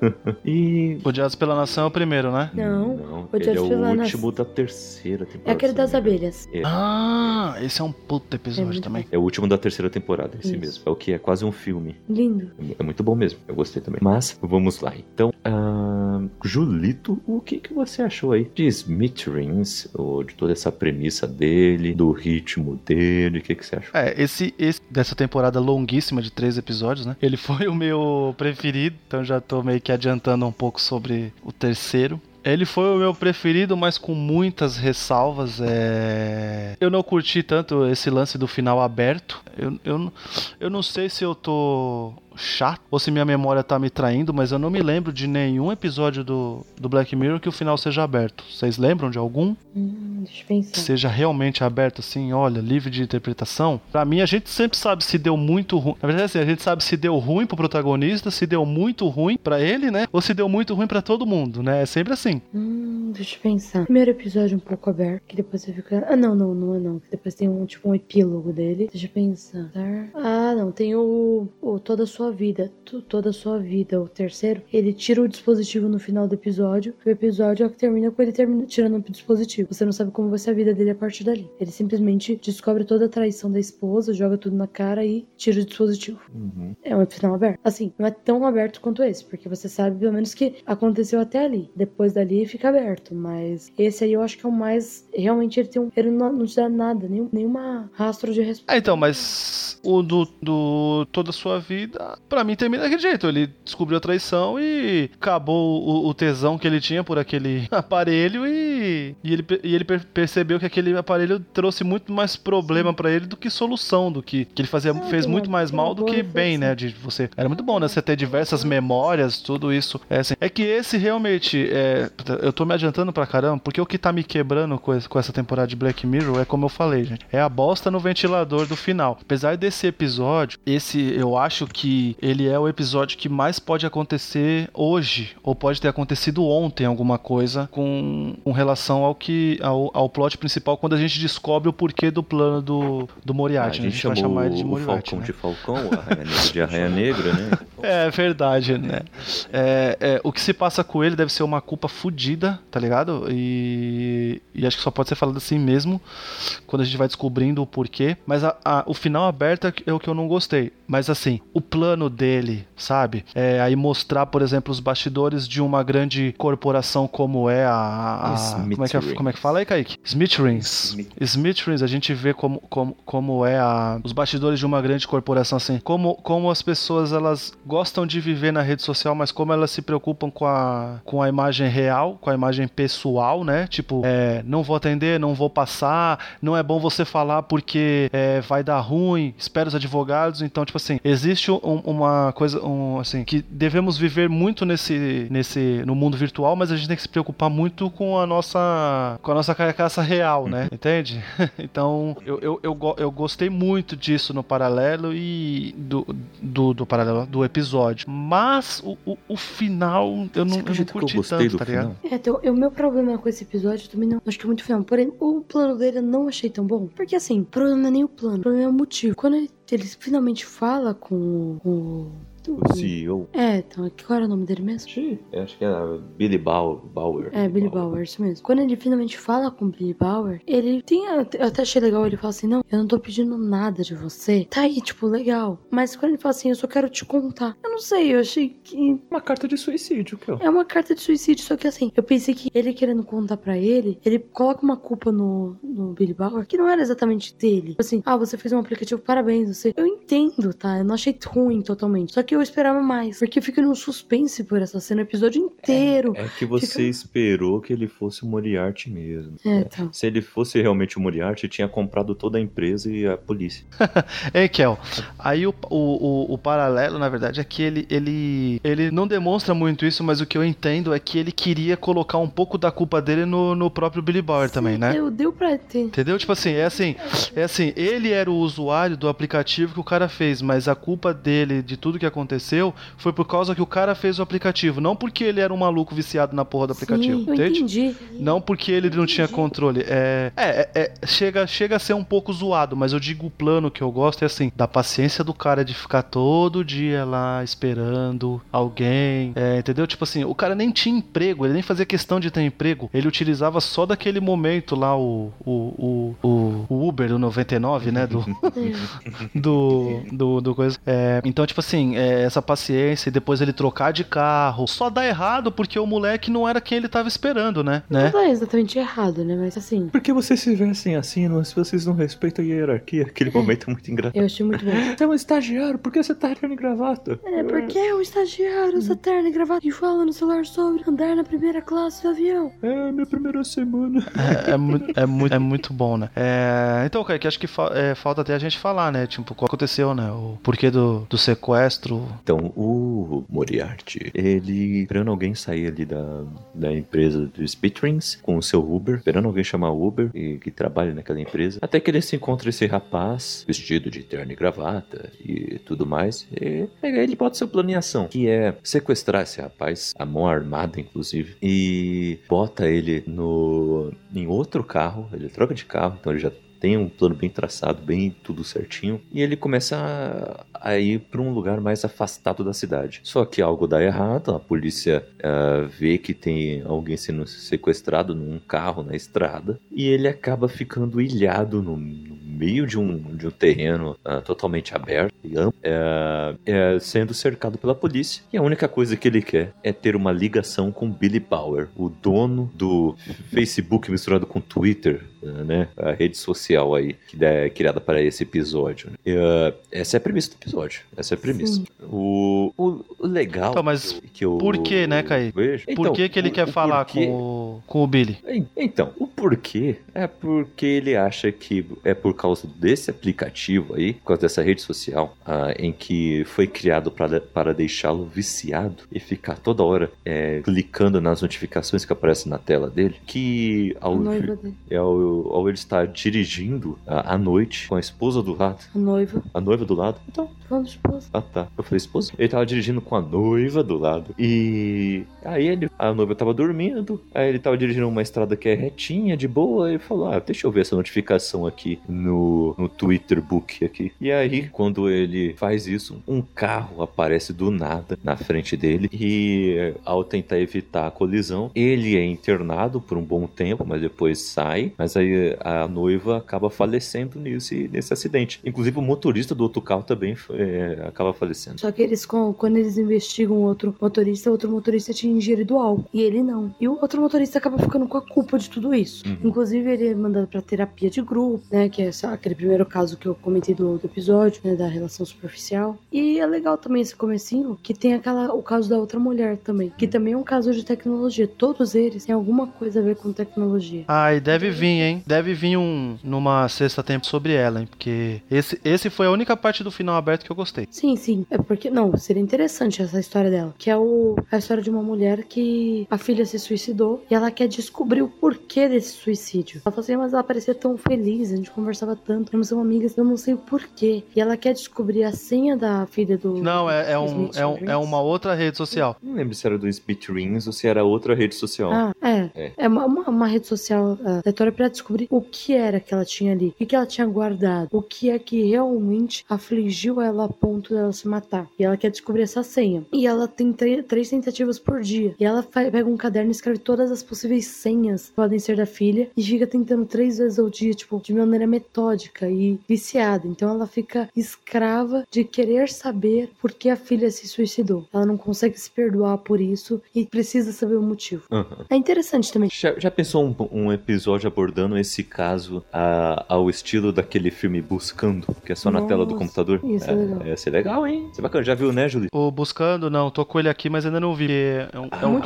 e. Odiados pela Nação é o primeiro, né? Não, ele Odiados é o pela último da terceira temporada. É aquele não das abelhas. É. Ah, esse é um puto É episódio muito também. É o último da terceira temporada, esse Isso. mesmo. É o que é quase um filme. Lindo. É muito bom mesmo. Eu gostei também. Mas, vamos lá. Então, ah, Julito, o que, que você achou aí de Smitterings? Ou de toda essa premissa dele, do ritmo dele? O que, que você achou? É, esse, esse dessa temporada longuíssima de três episódios, né? Ele foi o meu preferido, então já tô meio que adiantando um pouco sobre o terceiro. Ele foi o meu preferido, mas com muitas ressalvas. É... Eu não curti tanto esse lance do final aberto. Eu, eu, eu não sei se eu tô chato, ou se minha memória tá me traindo, mas eu não me lembro de nenhum episódio do, do Black Mirror que o final seja aberto. Vocês lembram de algum? Hum, deixa eu pensar. Seja realmente aberto, assim, olha, livre de interpretação. Pra mim, a gente sempre sabe se deu muito ruim. Na verdade, assim, a gente sabe se deu ruim pro protagonista, se deu muito ruim pra ele, né? Ou se deu muito ruim pra todo mundo, né? É sempre assim. Hum, deixa eu pensar. Primeiro episódio um pouco aberto, que depois você fica. Ah, não, não, não é não. Depois tem um tipo um epílogo dele. Deixa eu pensar. Ah, não, tem o, o Toda a Sua Vida. Tu- Toda a Sua Vida, o terceiro. Ele tira o dispositivo no final do episódio. O episódio é o que termina com ele termina, tirando o dispositivo. Você não sabe como vai ser a vida dele a partir dali. Ele simplesmente descobre toda a traição da esposa, joga tudo na cara e tira o dispositivo. Uhum. É um final aberto. Assim, não é tão aberto quanto esse, porque você sabe pelo menos que aconteceu até ali. Depois dali fica aberto. Mas esse aí eu acho que é o mais. Realmente ele tem um. Ele não, não te dá nada, nenhum, nenhuma rastro de resposta. Ah, então, mas o do, do Toda a Sua Vida, pra mim termina daquele jeito. Ele descobriu a traição e acabou o, o tesão que ele tinha por aquele aparelho e, e ele, e ele per- percebeu que aquele aparelho trouxe muito mais problema pra ele do que solução, do que, que ele fazia, Ah, fez muito mais mal do que bem, né? De você. Era muito bom, né? Você ter diversas memórias, tudo isso. É, assim, é que esse realmente, é, eu tô me adiantando pra caramba, porque o que tá me quebrando com esse- com essa temporada de Black Mirror é como eu falei, gente. É a bosta no ventilador do final. Apesar desse episódio, esse eu acho que ele é o episódio que mais pode acontecer hoje, ou pode ter acontecido ontem alguma coisa com, com relação ao que ao, ao plot principal quando a gente descobre o porquê do plano do, do Ah, Moriarty. a né? gente vai chamou chamar ele de Moriarty. Falcão né? de Falcão, Arraia Negra de Arraia Negra, né? É verdade, né? É, é, o que se passa com ele deve ser uma culpa fodida, tá ligado? E, e acho que só pode ser falado assim mesmo, quando a gente vai descobrindo o porquê. Mas a- a- o final aberto é é o que eu não gostei. Mas assim, o plano dele, sabe? É, aí mostrar, por exemplo, os bastidores de uma grande corporação como é a. a- como, é que, é- como é que fala aí, Kaique? Smith Rings. Smith. Smith Rings, a gente vê como, como, como é a, os bastidores de uma grande corporação, assim, como, como as pessoas elas gostam de viver na rede social, mas como elas se preocupam com a, com a imagem real, com a imagem pessoal, né? Tipo, é, não vou atender, não vou passar, não é bom você falar porque é, vai dar ruim, espera os advogados. Então, tipo assim, existe um- uma coisa, um, assim, que devemos viver muito nesse, nesse, no mundo virtual, mas a gente tem que se preocupar muito com a nossa, com a nossa carcaça real, né? Entende? Então, eu, eu, eu, eu gostei muito disso no paralelo e do, do, do paralelo, do episódio. Mas o, o, o final, eu não, eu não eu curti gostei tanto, do tá ligado? É, então, o meu problema com esse episódio também não. Acho que é muito final. Porém, o plano dele eu não achei tão bom. Porque assim, o problema não é nem o plano, o problema é o motivo. Quando ele, ele finalmente fala com o. O CEO. É, então, qual era o nome dele mesmo? Eu acho que era Billy Bauer. Bauer. É, Billy Bauer, isso mesmo. Quando ele finalmente fala com o Billy Bauer, ele tem. Eu até achei legal, ele fala assim: Não, eu não tô pedindo nada de você. Tá aí, tipo, legal. Mas quando ele fala assim, eu só quero te contar. Eu não sei, eu achei que. Uma carta de suicídio, que. É uma carta de suicídio, só que assim, eu pensei que ele querendo contar pra ele, ele coloca uma culpa no, no Billy Bauer que não era exatamente dele. Tipo Assim, ah, você fez um aplicativo, parabéns, você. Eu entendo, tá? Eu não achei ruim totalmente. Só que eu esperava mais. Porque eu fico num suspense por essa cena o episódio inteiro. É que você Fica- esperou que ele fosse o Moriarty mesmo. É, tá. Se ele fosse realmente o Moriarty, tinha comprado toda a empresa e a polícia. Ei, Kel, aí o, o, o, o paralelo, na verdade, é que ele, ele, ele não demonstra muito isso, mas o que eu entendo é que ele queria colocar um pouco da culpa dele no, no próprio Billy Bauer também, né? Eu deu pra ter. Entendeu? Tipo assim, é assim, é assim, ele era o usuário do aplicativo que o cara fez, mas a culpa dele de tudo que aconteceu foi por causa que o cara fez o aplicativo, não porque ele era um maluco viciado na porra do aplicativo, Sim, entende? entendi. Não porque ele não tinha controle. É, é, é- chega, chega a ser um pouco zoado, mas eu digo o plano que eu gosto é assim, da paciência do cara de ficar todo dia lá esperando alguém, é, entendeu? Tipo assim, o cara nem tinha emprego, ele nem fazia questão de ter emprego, ele utilizava só daquele momento lá o, o, o, o, Uber, o 99, né, do, do, do, do coisa. É, então, tipo assim, é, essa paciência e depois ele trocar de carro, só dá errado porque o moleque não era quem ele tava esperando, né? né? Não é exatamente errado, né? Mas assim, Por que vocês se vestem assim? Não, se vocês não respeitam a hierarquia, aquele momento é muito engraçado. eu achei muito bom. Você é um estagiário, por que você tá de gravata? É porque o estagiário usa terno e gravata e fala no celular sobre andar na primeira classe do avião. É minha primeira semana. É, é muito, é, muito, é muito bom, né? É, então, Kaique, acho que fa- é, falta até a gente falar, né? Tipo, o que aconteceu, né? O porquê do, do sequestro. Então, o Moriarty, ele esperando alguém sair ali da, da empresa do Spitrings com o seu Uber, esperando alguém chamar o Uber e que trabalha naquela empresa, até que ele se encontra esse rapaz vestido de terno e gravata e tudo mais. E ele bota seu plano em ação, que é sequestrar esse rapaz, a mão armada inclusive, e bota ele no em outro carro, ele troca de carro, então ele já tem um plano bem traçado, bem tudo certinho, e ele começa a, a ir para um lugar mais afastado da cidade. Só que algo dá errado, a polícia uh, vê que tem alguém sendo sequestrado num carro na estrada, e ele acaba ficando ilhado no, no meio de um, de um terreno uh, totalmente aberto uh, sendo cercado pela polícia. E a única coisa que ele quer é ter uma ligação com Billy Power, o dono do Facebook misturado com Twitter, né? A rede social aí que é criada para esse episódio. Né? E, essa é a premissa do episódio. Essa é a premissa. O, o, legal então, mas que eu por que, né, Kai? Vejo, por então, que, que ele o, quer o falar porquê... com, o, com o Billy? Então, o porquê é porque ele acha que é por causa desse aplicativo aí, por causa dessa rede social, uh, em que foi criado para, para deixá-lo viciado e ficar toda hora é, clicando nas notificações que aparecem na tela dele, que ao, é ao, ao ele estar dirigindo à, à noite com a esposa do lado. A noiva. A noiva do lado? Então. Falando esposa. Ah, tá. Eu falei esposa. Ele tava dirigindo com a noiva do lado. E aí ele, a noiva tava dormindo. Aí ele tava dirigindo uma estrada que é retinha, de boa. E falou: Ah, deixa eu ver essa notificação aqui no, no Twitter Book aqui. E aí, quando ele faz isso, um carro aparece do nada na frente dele. E ao tentar evitar a colisão, ele é internado por um bom tempo, mas depois sai. Mas aí a noiva acaba falecendo nesse, nesse acidente. Inclusive, o motorista do outro carro também é, acaba falecendo. Só que eles, quando eles investigam outro motorista, outro motorista tinha ingerido álcool. E ele não. E o outro motorista acaba ficando com a culpa de tudo isso. Uhum. Inclusive, ele é mandado pra terapia de grupo, né? Que é aquele primeiro caso que eu comentei do, do episódio, né? Da relação superficial. E é legal também esse comecinho, que tem aquela, o caso da outra mulher também. Que também é um caso de tecnologia. Todos eles têm alguma coisa a ver com tecnologia. Ah, e deve vir, hein? Deve vir um numa sexta tempo sobre ela, hein? Porque esse, esse foi a única parte do final aberto que eu gostei. Sim, sim. É porque, não, seria interessante essa história dela. Que é o, a história de uma mulher que a filha se suicidou e ela quer descobrir o porquê desse suicídio. Ela falou assim, mas ela parecia tão feliz, a gente conversava tanto, nós somos amigas, eu não sei o porquê. E ela quer descobrir a senha da filha do. Não, é, é, um, é, um, é uma outra rede social. Não lembro se era do Speed Rings ou se era outra rede social. Ah, é. É, é uma, uma, uma rede social aleatória pra descobrir o que era que ela tinha ali, o que ela tinha guardado, o que é que realmente afligiu ela a ponto dela se matar. E ela quer descobrir essa senha. E ela tem três tentativas por dia. E ela pega um caderno e escreve todas as possíveis senhas que podem ser da filha e fica tentando três vezes ao dia, tipo, de maneira metódica e viciada. Então ela fica escrava de querer saber por que a filha se suicidou. Ela não consegue se perdoar por isso e precisa saber o motivo. Uhum. É interessante também. Já, já pensou um, um, episódio abordando esse caso a, ao estilo daquele filme Buscando, que é só Nossa, na tela do computador? Isso é, é legal. Ia ser legal, hein? Isso é bacana. Já viu, né, Julie? O Buscando, não. Tô com ele aqui, mas ainda não vi. É um, ah, é um,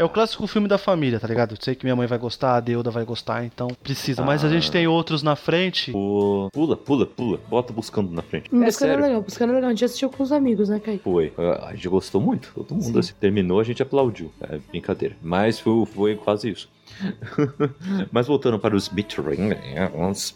é um clássico filme da família, tá ligado? Sei que minha mãe vai gostar, a Deuda vai gostar, então precisa. Ah. Mas a gente tem outros na frente. O... Pula, pula, pula. Bota Buscando na frente. Hum, é buscando é legal. Buscando é legal. A gente assistiu com os amigos, né, Kai? Foi. A gente gostou muito. Todo mundo assim, terminou, a gente aplaudiu. É brincadeira. Mas foi, foi quase isso. Mas voltando para os Beatrings,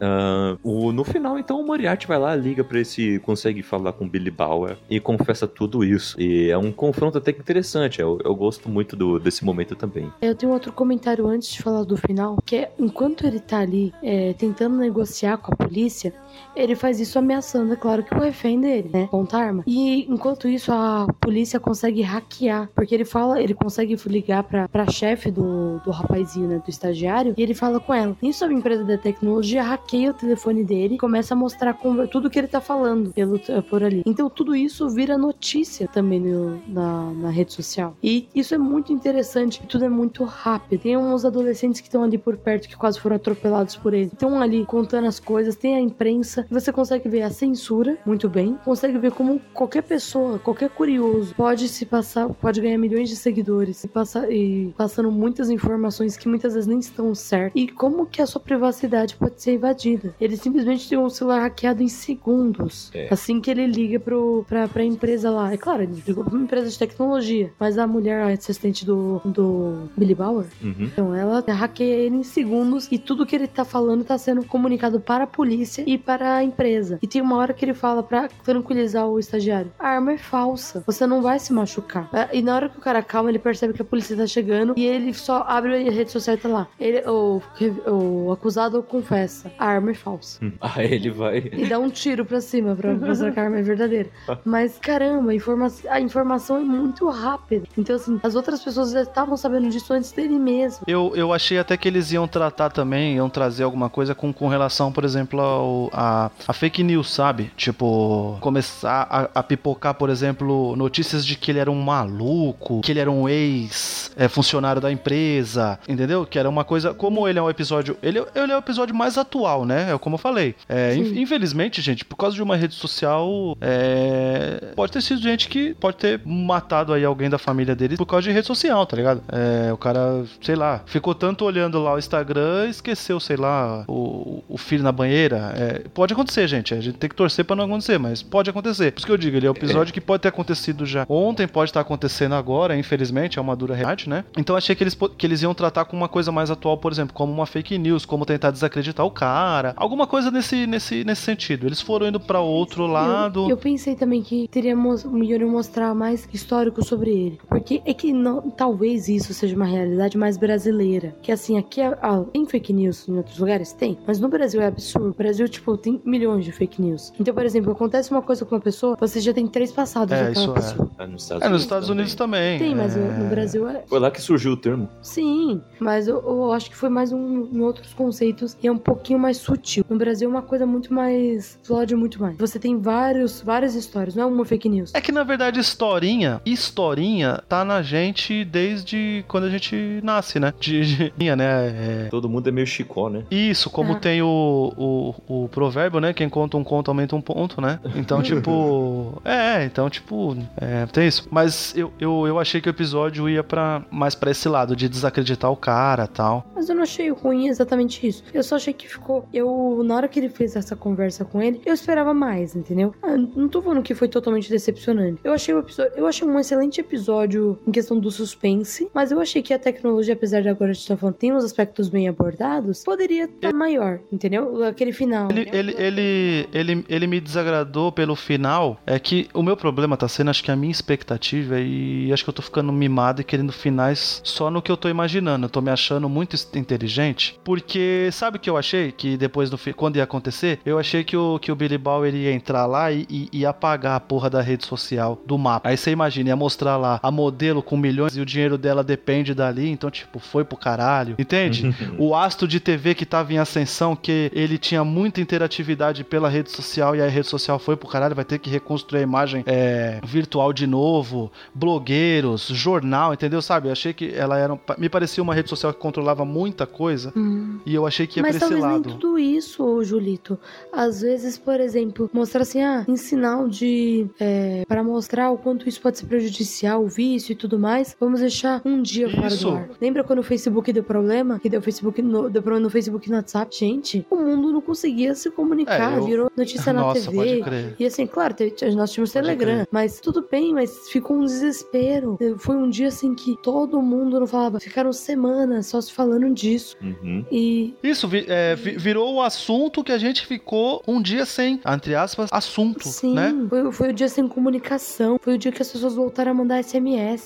Uh, o, no final, então, o Moriarty vai lá, liga pra esse. consegue falar com Billy Bauer e confessa tudo isso. E é um confronto até que interessante. Eu, eu gosto muito do, desse momento também. Eu tenho outro comentário antes de falar do final, que é enquanto ele tá ali é, tentando negociar com a polícia, ele faz isso ameaçando, é claro, que o refém dele, né? Ponta arma. E enquanto isso, a polícia consegue hackear, porque ele fala, ele consegue ligar pra, pra chefe do, do rapazinho, né? Do estagiário, e ele fala com ela. Isso é uma empresa da tecnologia hackeia o telefone dele e começa a mostrar tudo que ele tá falando pelo, por ali. Então tudo isso vira notícia também no, na, na rede social. E isso é muito interessante, tudo é muito rápido. Tem uns adolescentes que estão ali por perto que quase foram atropelados por ele. Estão ali contando as coisas, tem a imprensa, você consegue ver a censura muito bem, consegue ver como qualquer pessoa, qualquer curioso pode se passar, pode ganhar milhões de seguidores e, passar, e passando muitas informações informações que muitas vezes nem estão certas. E como que a sua privacidade pode ser invadida? Ele simplesmente tem um celular hackeado em segundos. É. Assim que ele liga pro, pra, pra empresa lá. É claro, ele ligou pra uma empresa de tecnologia. Mas a mulher, a assistente do, do Billy Bauer, Uhum. então ela hackeia ele em segundos e tudo que ele tá falando tá sendo comunicado para a polícia e para a empresa. E tem uma hora que ele fala pra tranquilizar o estagiário: a arma é falsa, você não vai se machucar. É, E na hora que o cara calma, ele percebe que a polícia tá chegando e ele só abre a rede social e tá lá. Ele, o, o acusado confessa: a arma é falsa. Aí ele vai. E dá um tiro pra cima pra mostrar que a arma é verdadeira. Mas caramba, a, informa a informação é muito rápida. Então, assim, as outras pessoas já estavam sabendo disso antes dele mesmo. Eu, eu achei até que eles iam tratar também, iam trazer alguma coisa com, com relação, por exemplo, ao, a, a fake news, sabe? Tipo, começar a, a pipocar, por exemplo, notícias de que ele era um maluco, que ele era um ex-funcionário da empresa, entendeu? Que era uma coisa. Como ele é um episódio. Ele, ele é o episódio mais atual, né? É como eu falei. É, infelizmente, gente, por causa de uma rede social, é, pode ter sido gente que pode ter matado aí alguém da família dele por causa de rede social, tá ligado? É, o cara, sei lá, ficou tanto olhando lá o Instagram, esqueceu, sei lá, o, o filho na banheira. É, pode acontecer, gente. A gente tem que torcer pra não acontecer, mas pode acontecer. Por isso que eu digo, ele é um episódio que pode ter acontecido já ontem, pode estar acontecendo agora, infelizmente, é uma dura realidade, né? Então achei que eles, que eles iam tratar com uma coisa mais atual, por exemplo, como uma fake news, como tentar desacreditar o cara, alguma coisa nesse, nesse, nesse sentido. Eles foram indo pra outro lado. Eu, eu pensei também que teria melhor eu mostrar mais histórico sobre ele. Porque é que não, talvez isso seja uma realidade mais brasileira. Que assim, aqui é, ah, tem fake news em outros lugares? Tem. Mas no Brasil é absurdo. No Brasil, tipo, tem milhões de fake news. Então, por exemplo, acontece uma coisa com uma pessoa, você já tem três passados É, daquela isso é. pessoa. Ah, nos Estados É, nos Unidos Estados também. Unidos também. Tem, mas é... no Brasil é. Foi lá que surgiu o termo. Sim, mas eu, eu acho que foi mais um, em outros conceitos e é um pouquinho mais sutil. No Brasil é uma coisa muito mais. explode muito mais. Você tem vários, várias histórias, não é uma fake news. É que na verdade historinha, historinha tá na gente desde quando a gente nasce, né? De, de né? É, Todo mundo é meio chicó, né? Isso, como Ah. tem o, o, o provérbio, né? Quem conta um conto aumenta um ponto, né? Então, tipo. É, então, tipo. É, tem isso. Mas eu, eu, eu achei que o episódio ia para mais pra esse lado, de desacreditar o cara tal. Mas eu não achei ruim exatamente isso. Eu só achei que ficou. Eu, na hora que ele fez essa conversa com ele, eu esperava mais, entendeu? Ah, não tô falando que foi totalmente decepcionante. Eu achei o episódio. Eu achei um excelente episódio em questão do suspense. Mas eu achei que a tecnologia, apesar de agora a gente tá falando, tem uns aspectos bem abordados, poderia estar maior, entendeu? Aquele final. Ele, ele, ele, ele, ele me desagradou pelo final. É que o meu problema tá sendo, acho que a minha expectativa, e acho que eu tô ficando mimado e querendo finais só no que eu tô imaginando. Eu tô me achando muito inteligente. Porque sabe o que eu achei? Que depois, fi- quando ia acontecer, eu achei que o, que o Billy Bauer ia entrar lá e, e, e apagar a porra da rede social do mapa. Aí você imagina, ia mostrar lá a modelo com milhões e o dinheiro dela depende dali. Então, tipo, foi pro caralho. Entende? o astro de TV que tava em ascensão, que ele tinha muita interatividade pela rede social e a rede social foi pro caralho, vai ter que reconstruir a imagem é, virtual de novo, blogueiros, jornal, entendeu? Sabe? Eu achei que ela era. um- Me parecia uma rede social que controlava muita coisa Hum. e eu achei que ia Mas pra esse lado. tudo isso, ô, Julito. Às vezes, por exemplo, mostrar assim, ah, em sinal de. É, para mostrar o quanto isso pode ser prejudicial, o vício e tudo mais, vamos deixar um dia fora Isso. do ar. Lembra quando o Facebook deu problema? Que deu, Facebook no, deu problema no Facebook e no WhatsApp? Gente, o mundo não conseguia se comunicar, É, eu- virou notícia na Nossa, TV. crer. E assim, claro, nós tínhamos Pode Telegram, crer. mas tudo bem, mas ficou um desespero. Foi um dia assim que todo mundo não falava, ficaram semanas só se falando disso. Uhum. E Isso vi- é, vi- virou o assunto que a gente ficou um dia sem, entre aspas, assunto, Sim, né? foi, foi o dia sem comunicação. Foi o dia que as pessoas voltaram a mandar SMS.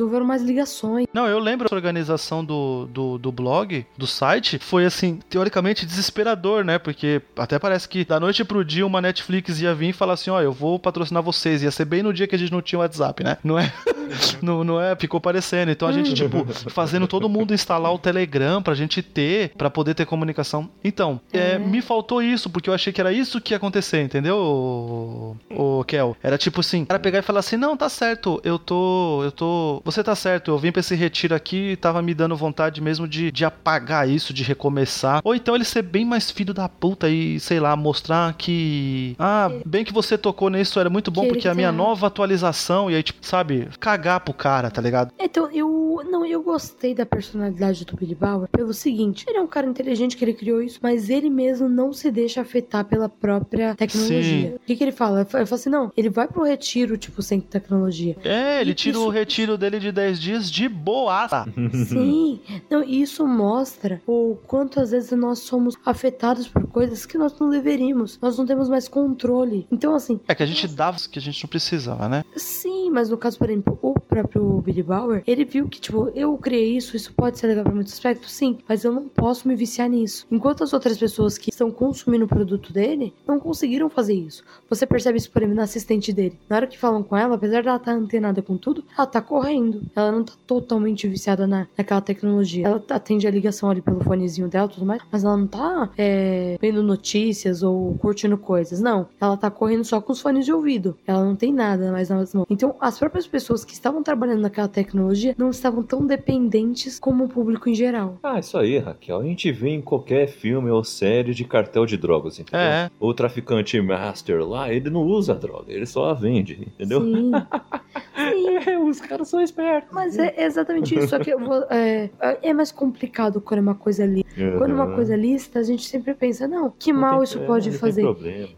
Houveram mais ligações. Não, eu lembro a organização do, do, do blog, do site, foi assim, teoricamente desesperador, né? Porque até parece que da noite pro dia uma Netflix ia vir e falar assim: ó, eu vou patrocinar vocês. Ia ser bem no dia que a gente não tinha WhatsApp, né? Não é? não, não é? Ficou parecendo. Então a gente, tipo, fazendo todo mundo instalar o Telegram pra gente ter, pra poder ter comunicação. Então, é, É. me faltou isso, porque eu achei que era isso que ia acontecer, entendeu, o, o Kel? Era tipo assim, o cara pegar e falar assim, não, tá certo, eu tô, eu tô, você tá certo, eu vim pra esse retiro aqui e tava me dando vontade mesmo de, de apagar isso, de recomeçar. Ou então ele ser bem mais filho da puta e, sei lá, mostrar que, ah, bem que você tocou nisso, era muito bom Que porque a minha tá- nova atualização, e aí, tipo, sabe, cagar pro cara, tá ligado? Então, eu. Não, eu gostei da personalidade do Billy Bauer pelo seguinte: ele é um cara inteligente que ele criou isso, mas ele mesmo não se deixa afetar pela própria tecnologia. Sim. O que, que ele fala? Ele fala assim: não, ele vai pro retiro, tipo, sem tecnologia. É, ele E tira isso- o retiro dele de 10 dias de boaça. Sim, não, isso mostra o quanto às vezes nós somos afetados por coisas que nós não deveríamos. Nós não temos mais controle. Então, assim, É que a gente dava o que a gente não precisava, né? sim, mas no caso, por exemplo, o próprio Billy Bauer, ele viu que, tipo, eu criei isso, isso pode ser legal pra muitos aspectos, sim, mas eu não posso me viciar nisso. Enquanto as outras pessoas que estão consumindo o produto dele não conseguiram fazer isso. Você percebe isso, por exemplo, na assistente dele. Na hora que falam com ela, apesar dela estar antenada com tudo, ela tá correndo. Ela não tá totalmente viciada na, naquela tecnologia. Ela atende a ligação ali pelo fonezinho dela tudo mais, mas ela não tá é, vendo notícias ou curtindo coisas. Não. Ela tá correndo só com os fones de ouvido. Ela não tem nada mais nas mãos. Então, as próprias pessoas que estavam trabalhando naquela tecnologia não estavam tão dependentes como o público em geral. Ah, isso aí, Raquel. A gente vê em qualquer filme ou série de cartel de drogas, entendeu? É. O traficante master lá, ele não usa droga, ele só a vende, entendeu? Sim. Sim. É, os caras são espertos. Mas é exatamente isso. Só que eu vou- é, é mais complicado quando é uma coisa ali. Quando é uma coisa lista, a gente sempre pensa, não, que Não mal tem- isso é, pode fazer.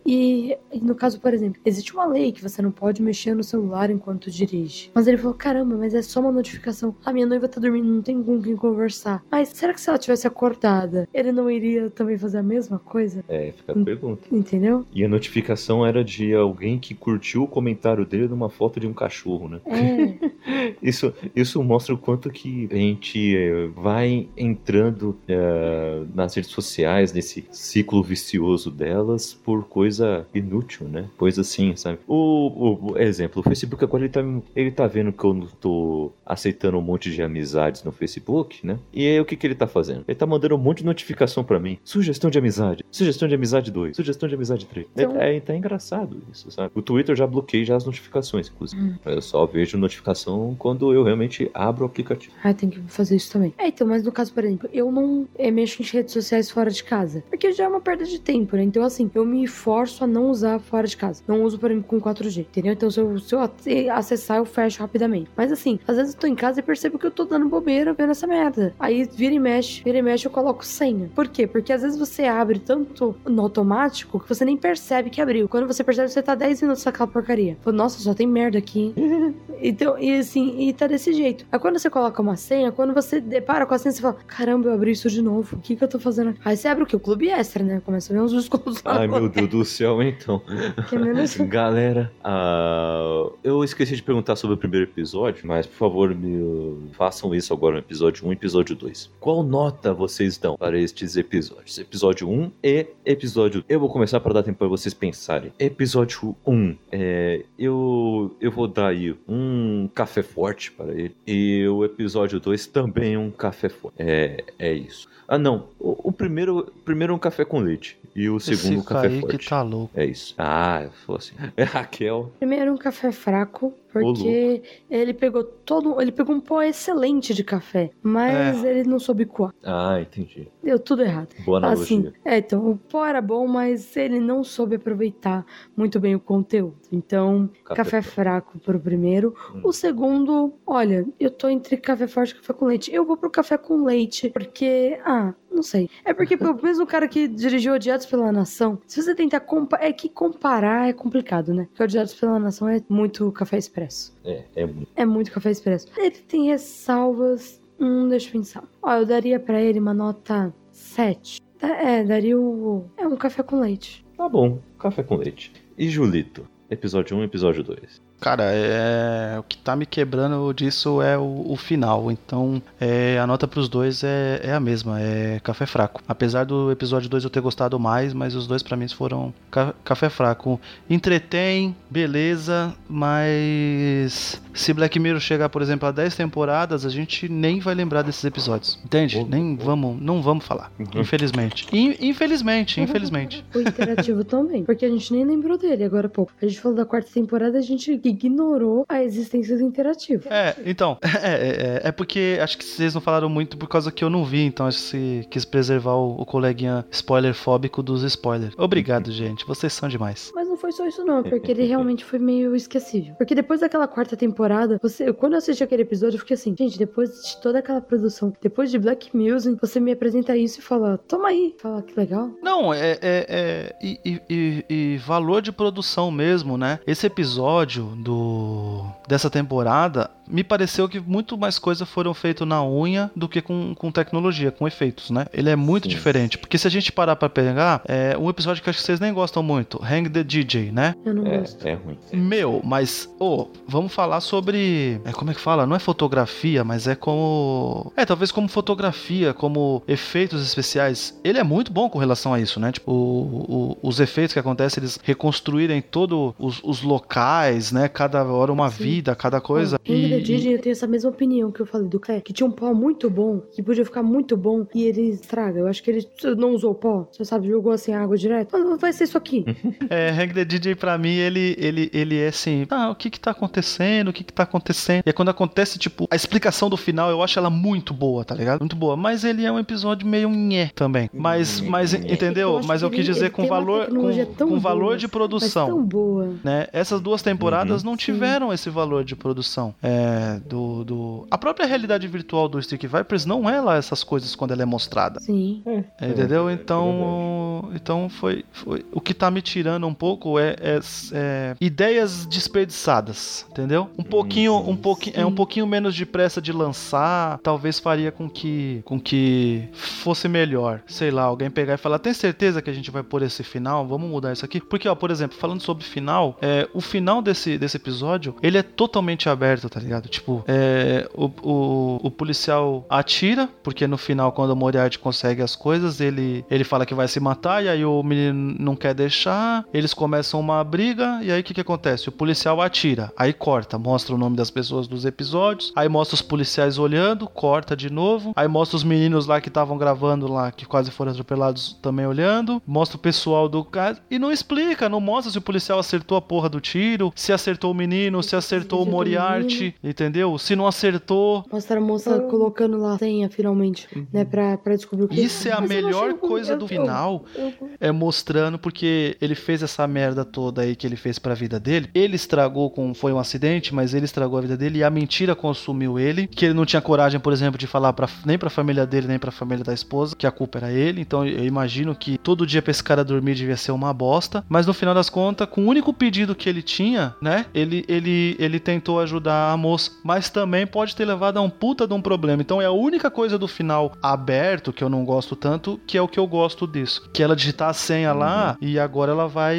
E, e no caso, por exemplo, existe uma lei que você não pode mexer no celular enquanto dirige. Mas ele falou: caramba, mas é só uma notificação. A minha noiva tá dormindo, não tem com quem conversar. Mas será que se ela tivesse acordada, ele não iria também fazer a mesma coisa? É, fica a pergunta. Entendeu? E a notificação era de alguém que curtiu o comentário dele numa foto de um cachorro, né? É. Isso, isso mostra o quanto que a gente eh, vai entrando eh, nas redes sociais, nesse ciclo vicioso delas, por coisa inútil, né? Coisa assim, sabe? O, o- exemplo, o Facebook agora ele tá, ele tá vendo que eu não tô aceitando um monte de amizades no Facebook, né? E aí o que que ele tá fazendo? Ele tá mandando um monte de notificação pra mim. Sugestão de amizade, sugestão de amizade 2, sugestão de amizade 3. Então- É, é, tá engraçado isso, sabe? O Twitter eu já bloqueei já as notificações, inclusive. Hum. Eu só vejo notificação quando eu realmente abro o aplicativo. Ah, tem que fazer isso também. É, então, mas no caso, por exemplo, eu não é, mexo em redes sociais fora de casa. Porque já é uma perda de tempo, né? Então, assim, eu me forço a não usar fora de casa. Não uso, por exemplo, com 4G, entendeu? Então, se eu, se eu ac- acessar, eu fecho rapidamente. Mas, assim, às vezes eu tô em casa e percebo que eu tô dando bobeira vendo essa merda. Aí, vira e mexe, vira e mexe, eu coloco senha. Por quê? Porque às vezes você abre tanto no automático que você nem percebe que abriu. Quando você percebe, você tá 10 minutos naquela porcaria. Fala, Nossa, só tem merda aqui, hein? Então, e assim, e tá desse jeito. Aí quando você coloca uma senha, quando você depara com a senha, você fala: caramba, eu abri isso de novo. O que que eu tô fazendo? Aí você abre o quê? O clube extra, né? Começa a ver uns descontos. Ai, meu Deus do céu, então. Que menos- Galera, ah, eu esqueci de perguntar sobre o primeiro episódio, mas por favor, me façam isso agora no episódio 1 e episódio 2. Qual nota vocês dão para estes episódios? Episódio 1 e episódio. Eu vou começar para dar tempo para vocês pensarem. Episódio 1, é, eu, eu vou dar aí um café forte para ele. E o episódio 2 também um café forte. É, é isso. Ah, não. O, o primeiro, primeiro um café com leite. E o segundo um Esse café Kaique forte. tá louco. É isso. Ah, eu falou assim. É Raquel. Primeiro um café fraco, porque ele pegou todo. Ele pegou um pó excelente de café, mas ele não soube coar. Ah, entendi. Deu tudo errado. Boa analogia. Assim, é, então, o pó era bom, mas ele não soube aproveitar muito bem o conteúdo. Então, café, fraco pro primeiro. Hum. O segundo, olha, eu tô entre café forte e café com leite. Eu vou pro café com leite, porque, ah, não sei. É porque pô, mesmo o cara que dirigiu Odiados pela Nação, se você tentar comparar, é que comparar é complicado, né? Porque Odiados pela Nação é muito café expresso. É, é muito. É muito café expresso. Ele tem ressalvas. Hum, deixa eu pensar. Ó, eu daria pra ele uma nota 7. É, daria o. É um café com leite. Tá bom. Café com leite. E Julito? Episódio 1 episódio 2. Cara, é... o que tá me quebrando disso é o, o final. Então, é, a nota pros dois é, é a mesma, é café fraco. Apesar do episódio 2 eu ter gostado mais, mas os dois pra mim foram ca- café fraco. Entretém, beleza, mas se Black Mirror chegar, por exemplo, a 10 temporadas, a gente nem vai lembrar desses episódios. Entende? Oh, nem oh. vamos, não vamos falar. Uhum. Infelizmente. In- infelizmente, infelizmente. O interativo também. Porque a gente nem lembrou dele agora há pouco. A gente falou da quarta temporada, a gente ignorou a existência do interativo. É, então, é, é, é porque acho que vocês não falaram muito por causa que eu não vi, então acho que se quis preservar o, o coleguinha spoiler fóbico dos spoilers. Obrigado, gente, vocês são demais. Mas não foi só isso, não, porque ele realmente foi meio esquecível. Porque depois daquela quarta temporada, você, quando eu assisti aquele episódio, eu fiquei assim, gente, depois de toda aquela produção, depois de Black Music, você me apresenta isso e fala, toma aí. Fala que legal. Não, é. é, é e, e, e, valor de produção mesmo, né? Esse episódio do dessa temporada me pareceu que muito mais coisas foram feitas na unha do que com, com tecnologia, com efeitos, né? Ele é muito Sim. diferente. Porque se a gente parar pra pegar, é um episódio que acho que vocês nem gostam muito, Hang the DJ, né? Eu não é, gosto. É ruim. Meu, mas, ô, oh, vamos falar sobre. É, como é que fala? Não é fotografia, mas é como. É, talvez como fotografia, como efeitos especiais. Ele é muito bom com relação a isso, né? Tipo, o, o, os efeitos que acontecem, eles reconstruírem todos os, os, locais, né? Cada hora uma Sim. vida, cada coisa. Oh, e eu tenho essa mesma opinião que eu falei do Claire, que tinha um pó muito bom, que podia ficar muito bom, e ele estraga. Eu acho que ele não usou pó, você sabe, jogou assim a água direto. Vai ser isso aqui. é, Hang the DJ pra mim, ele, ele, ele é assim, ah, o que que tá acontecendo, o que que tá acontecendo. E é quando acontece, tipo, a explicação do final, eu acho ela muito boa, tá ligado? Muito boa. Mas ele é um episódio meio nhé também. Mas, mas entendeu? Eu mas eu quis dizer com valor, com, com valor de produção. Tão boa. Né? Essas duas temporadas uhum. não tiveram Sim. esse valor de produção. É, é, do, do, A própria realidade virtual do Stick Vipers não é lá essas coisas quando ela é mostrada. Sim. É, entendeu? É, então, então foi, foi. O que tá me tirando um pouco é, é, é ideias desperdiçadas, entendeu? Um pouquinho, um pouquinho, é um pouquinho menos de pressa de lançar, talvez faria com que, com que fosse melhor. Sei lá, alguém pegar e falar: tem certeza que a gente vai pôr esse final? Vamos mudar isso aqui? Porque, ó, por exemplo, falando sobre final, é, o final desse, desse episódio ele é totalmente aberto, tá ligado? Tipo, é, o, o, o, policial atira, porque no final, quando o Moriarty consegue as coisas, ele, ele fala que vai se matar, e aí o menino não quer deixar, eles começam uma briga, e aí o que, que acontece? O policial atira, aí corta, mostra o nome das pessoas dos episódios, aí mostra os policiais olhando, corta de novo, aí mostra os meninos lá que estavam gravando lá, que quase foram atropelados também olhando, mostra o pessoal do caso, e não explica, não mostra se o policial acertou a porra do tiro, se acertou o menino, se acertou o Moriarty, entendeu? Se não acertou. Mostra a moça ah. colocando lá a senha finalmente, uhum. né? Pra, pra descobrir o que Isso é a melhor coisa do final. Eu, eu... É mostrando porque ele fez essa merda toda aí que ele fez pra vida dele. Ele estragou com. Foi um acidente, mas ele estragou a vida dele e a mentira consumiu ele. Que ele não tinha coragem, por exemplo, de falar pra, nem pra família dele, nem pra família da esposa, que a culpa era ele. Então eu imagino que todo dia pra esse cara dormir devia ser uma bosta. Mas no final das contas, com o único pedido que ele tinha, né? Ele, ele, ele tentou ajudar a moça mas também pode ter levado a um puta de um problema. Então é a única coisa do final aberto que eu não gosto tanto, que é o que eu gosto disso. Que ela digitar a senha uhum. lá e agora ela vai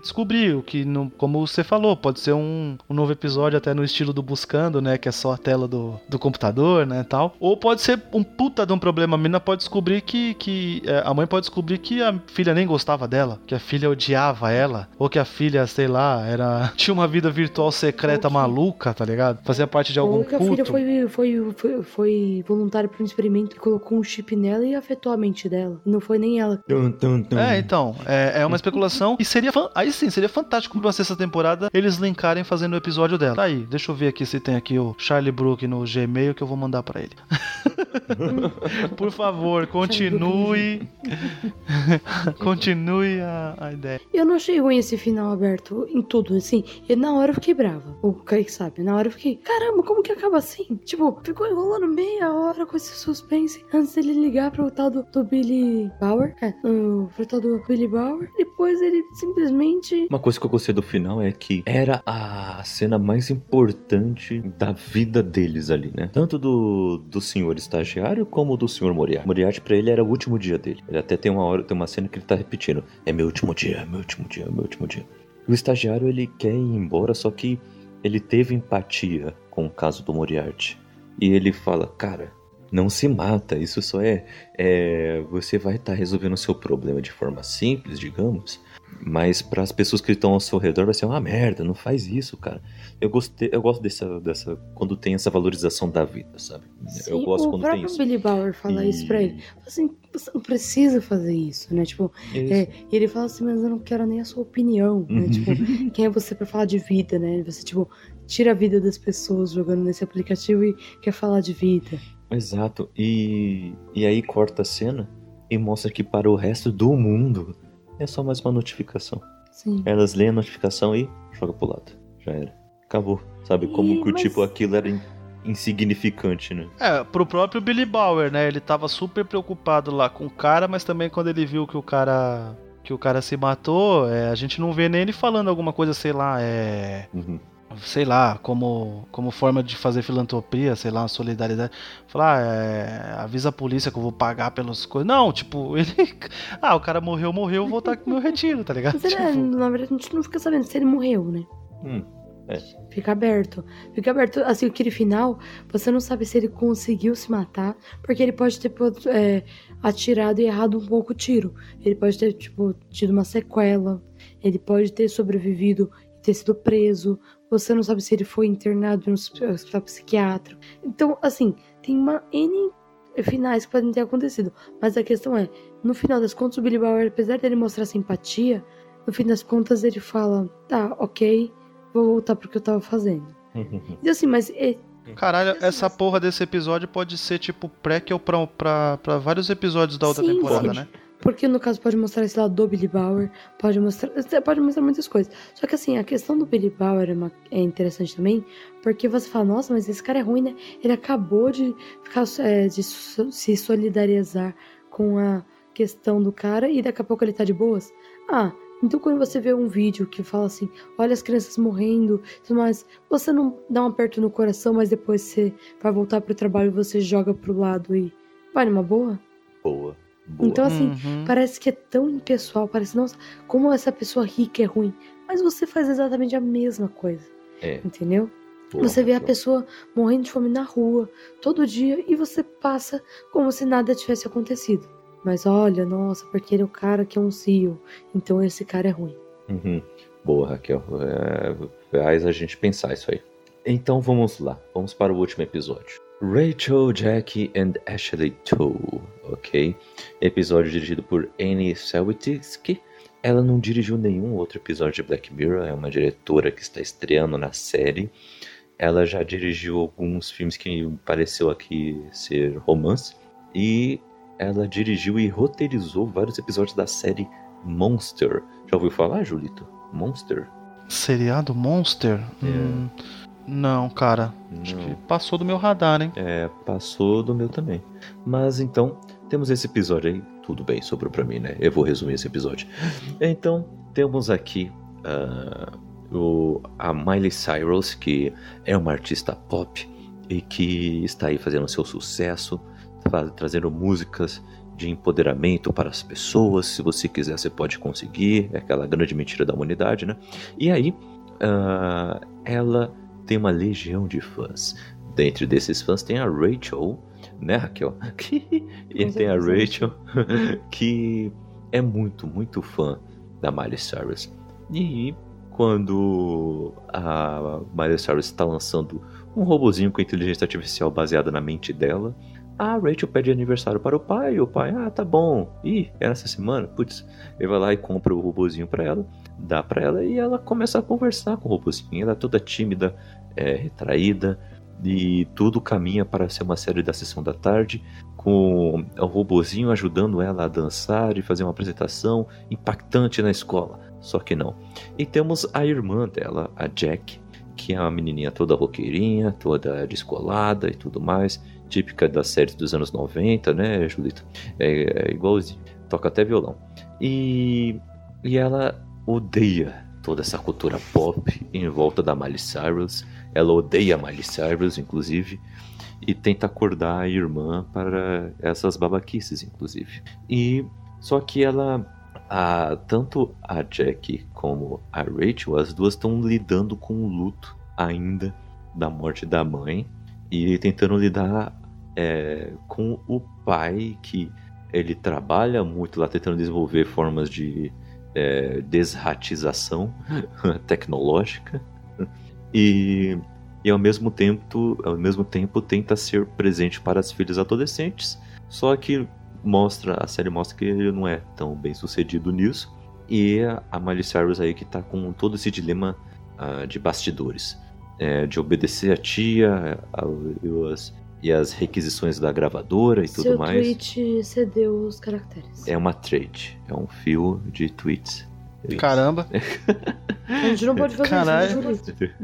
descobrir o que, como você falou, pode ser um, um, novo episódio até no estilo do Buscando, né? Que é só a tela do, do computador, né? Tal. Ou pode ser um puta de um problema. A menina pode descobrir que, que é, a mãe pode descobrir que a filha nem gostava dela, que a filha odiava ela, ou que a filha, sei lá, era tinha uma vida virtual secreta maluca, tá ligado? fazia parte de algum que a filha foi, foi, foi, foi voluntária para um experimento que colocou um chip nela e afetou a mente dela. Não foi nem ela. Tum, tum, tum. É, então. É, é uma especulação. e seria. Aí sim, seria fantástico pra sexta temporada eles linkarem fazendo o episódio dela. Tá aí, deixa eu ver aqui se tem aqui o Charlie Brook no Gmail que eu vou mandar para ele. Por favor, continue. continue a, a, ideia. Eu não achei ruim esse final aberto em tudo, assim. E na hora eu fiquei brava. O Kaique sabe, na hora eu fiquei, caramba, como que acaba assim? Tipo, ficou enrolando meia hora com esse suspense antes dele ligar pro tal do, do Billy Bauer. É, uh, pro tal do Billy Bauer. Depois ele simplesmente. Uma coisa que eu gostei do final é que era a cena mais importante da vida deles ali, né? Tanto do, do senhor estagiário como do senhor Moriarty. Moriarty pra ele era o último dia dele. Ele até tem uma hora, tem uma cena que ele tá repetindo: É meu último dia, é meu último dia, é meu último dia. O estagiário ele quer ir embora, só que ele teve empatia com o caso do Moriarty. E ele fala, cara, não se mata, isso só é. é você vai estar tá resolvendo o seu problema de forma simples, digamos. Mas para as pessoas que estão ao seu redor vai ser uma merda, não faz isso, cara. Eu, gostei, eu gosto dessa, dessa. Quando tem essa valorização da vida, sabe? Sim, eu gosto o quando tem isso. Billy Bauer fala e... isso pra ele. Assim, você não precisa fazer isso, né? Tipo, é, e ele fala assim, mas eu não quero nem a sua opinião, né? Uhum. Tipo, quem é você para falar de vida, né? Você, tipo, tira a vida das pessoas jogando nesse aplicativo e quer falar de vida. Exato. E, e aí corta a cena e mostra que para o resto do mundo é só mais uma notificação. Sim. Elas leem a notificação e joga pro lado. Já era. Acabou. Sabe? Como Ih, que o mas- tipo aquilo era in- insignificante, né? É, pro próprio Billy Bauer, né? Ele tava super preocupado lá com o cara, mas também quando ele viu que o cara que o cara se matou, é, a gente não vê nem ele falando alguma coisa, sei lá, é, Uhum. Sei lá, como como forma de fazer filantropia, sei lá, uma solidariedade. Falar, ah, é, avisa a polícia que eu vou pagar pelas coisas. Não, tipo, ele ah, o cara morreu, morreu, eu vou voltar com o meu retiro, tá ligado? Ele, é, Tipo, na verdade, a gente não fica sabendo se ele morreu, né? Hum. Fica aberto. Fica aberto. Assim, aquele final, você não sabe se ele conseguiu se matar, porque ele pode ter é, atirado e errado um pouco o tiro. Ele pode ter, tipo, tido uma sequela. Ele pode ter sobrevivido e ter sido preso. Você não sabe se ele foi internado no hospital psiquiátrico. Então, assim, tem uma N finais que podem ter acontecido. Mas a questão é, no final das contas, o Billy Bauer, apesar dele mostrar simpatia, no fim das contas ele fala, tá, ok, vou voltar pro que eu tava fazendo. E assim, mas é, Caralho, essa porra desse episódio pode ser tipo prequel pra, pra, pra vários episódios da outra Sim, temporada, sim. né? Porque no caso pode mostrar esse lado do Billy Bauer, pode mostrar, pode mostrar muitas coisas. Só que assim, a questão do Billy Bauer é, uma- é interessante também, porque você fala, nossa, mas esse cara é ruim, né? Ele acabou de ficar é, de se solidarizar com a questão do cara e daqui a pouco ele tá de boas. Ah, então quando você vê um vídeo que fala assim, olha as crianças morrendo, mais, você não dá um aperto no coração, mas depois você vai voltar pro trabalho e você joga pro lado e vai numa boa? Boa. Boa. Então, assim, Uhum. parece que é tão impessoal, parece, nossa, como essa pessoa rica é ruim. Mas você faz exatamente a mesma coisa, É. entendeu? boa, você vê a boa. pessoa morrendo de fome na rua, todo dia, e você passa como se nada tivesse acontecido. Mas olha, nossa, porque ele é o cara que é um CEO, então esse cara é ruim. Uhum. Boa, Raquel. É, faz a gente pensar isso aí. Então vamos lá. Vamos para o último episódio. Rachel, Jackie and Ashley Toe, ok? Episódio dirigido por Annie Sawitsky. Ela não dirigiu nenhum outro episódio de Black Mirror, é uma diretora que está estreando na série. Ela já dirigiu alguns filmes que pareceu aqui ser romance. E ela dirigiu e roteirizou vários episódios da série Monster. Já ouviu falar, Julito? Monster? Seriado Monster? Hum, não, cara. Acho que Não. passou do meu radar, hein? É, passou do meu também. Mas então, temos esse episódio aí. Tudo bem, sobrou pra mim, né? Eu vou resumir esse episódio. Então, temos aqui ah, o, a Miley Cyrus, que é uma artista pop e que está aí fazendo seu sucesso, trazendo músicas de empoderamento para as pessoas. Se você quiser, você pode conseguir. É aquela grande mentira da humanidade, né? E aí, ah, ela tem uma legião de fãs. Dentre desses fãs tem a Rachel, né, Raquel? e tem a. Rachel, que é muito, muito fã da Miley Cyrus. E quando a Miley Cyrus está lançando um robozinho com inteligência artificial baseada na mente dela, a Rachel pede aniversário para o pai, e o pai, ah, tá bom. Ih, é nessa semana? Putz, ele vai lá e compra o robozinho para ela, dá para ela e ela começa a conversar com o robozinho. Ela é toda tímida, é, retraída, e tudo caminha para ser uma série da sessão da tarde, com o robozinho ajudando ela a dançar e fazer uma apresentação impactante na escola. Só que não. E temos a irmã dela, a Jack, que é uma menininha toda roqueirinha, toda descolada e tudo mais, típica das séries dos anos 90, né, Julita? É, é igualzinho, toca até violão. E, e ela odeia toda essa cultura pop em volta da Miley Cyrus. Ela odeia a Miley Cyrus, inclusive, e tenta acordar a irmã para essas babaquices, inclusive. E só que ela, a, tanto a Jack como a Rachel, as duas estão lidando com o luto ainda da morte da mãe e tentando lidar é, com o pai que ele trabalha muito lá tentando desenvolver formas de é, desratização tecnológica. E, e ao mesmo tempo ao mesmo tempo tenta ser presente para as filhas adolescentes só que mostra a série mostra que ele não é tão bem sucedido nisso. E a Miley Cyrus aí que tá com todo esse dilema ah, de bastidores. É, de obedecer a tia a- a- as- e as requisições da gravadora e tudo Seu mais tweet cedeu os caracteres. é uma trade, é um fio de tweets. Isso. Caramba. A gente não pode fazer Caralho. isso, né, Júlio?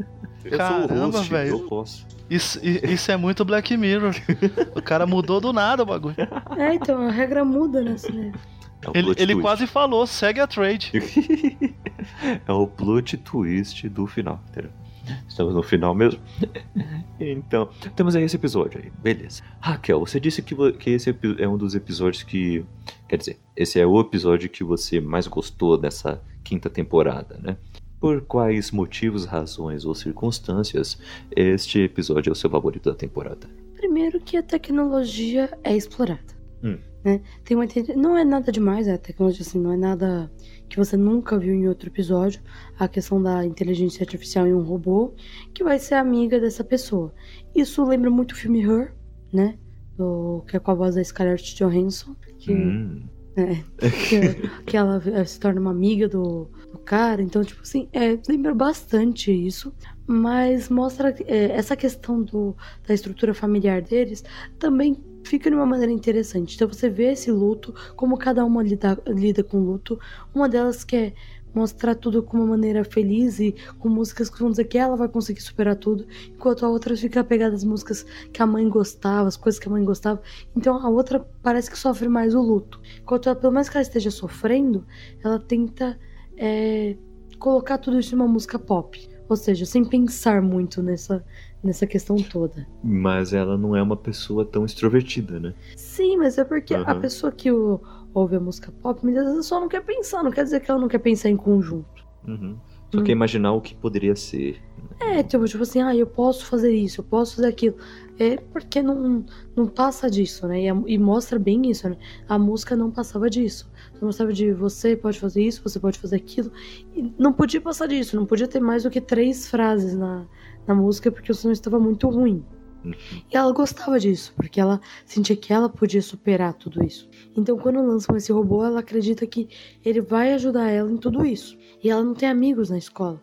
Eu Caramba, velho. eu posso. Isso, isso é muito Black Mirror. O cara mudou do nada o bagulho. É, então, a regra muda, né? assim, É o Ele, ele quase falou, segue a trade. é o plot twist do final, entendeu? Estamos no final mesmo. então, temos aí esse episódio aí, beleza. Raquel, você disse que, que esse é um dos episódios que. Quer dizer, esse é o episódio que você mais gostou dessa quinta temporada, né? Por quais motivos, razões ou circunstâncias este episódio é o seu favorito da temporada? Primeiro que a tecnologia é explorada. Hum. Né? Tem uma, não é nada demais, a tecnologia assim, não é nada que você nunca viu em outro episódio. A questão da inteligência artificial em um robô que vai ser amiga dessa pessoa. Isso lembra muito o filme Her, né? Do, que é com a voz da Scarlett Johansson. Que, Hum, que, que ela se torna uma amiga do, do cara. Então, tipo assim, é, lembra bastante isso. Mas mostra eh, essa questão do, da estrutura familiar deles também fica de uma maneira interessante. Então você vê esse luto, como cada uma lida, lida com o luto. Uma delas quer mostrar tudo com uma maneira feliz e com músicas que vão dizer que ela vai conseguir superar tudo, enquanto a outra fica apegada às músicas que a mãe gostava, as coisas que a mãe gostava. Então a outra parece que sofre mais o luto. Enquanto ela, pelo mais que ela esteja sofrendo, ela tenta é, colocar tudo isso em uma música pop. Ou seja, sem pensar muito nessa, nessa questão toda. mas ela não é uma pessoa tão extrovertida, né? Sim, mas é porque a Aham. pessoa que o- ouve a música pop, muitas vezes só não quer pensar, não quer dizer que ela não quer pensar em conjunto. Uhum. Só Hum. quer imaginar o que poderia ser. É, tipo, tipo assim, ah, eu posso fazer isso, eu posso fazer aquilo. É porque não, não passa disso, né? E, a- e mostra bem isso, né? A música não passava disso. Não mostrava de você pode fazer isso, você pode fazer aquilo. E não podia passar disso, não podia ter mais do que três frases na, na música, porque o som estava muito ruim. Uhum. E ela gostava disso, porque ela sentia que ela podia superar tudo isso. Então, quando lançam esse robô, ela acredita que ele vai ajudar ela em tudo isso. E ela não tem amigos na escola.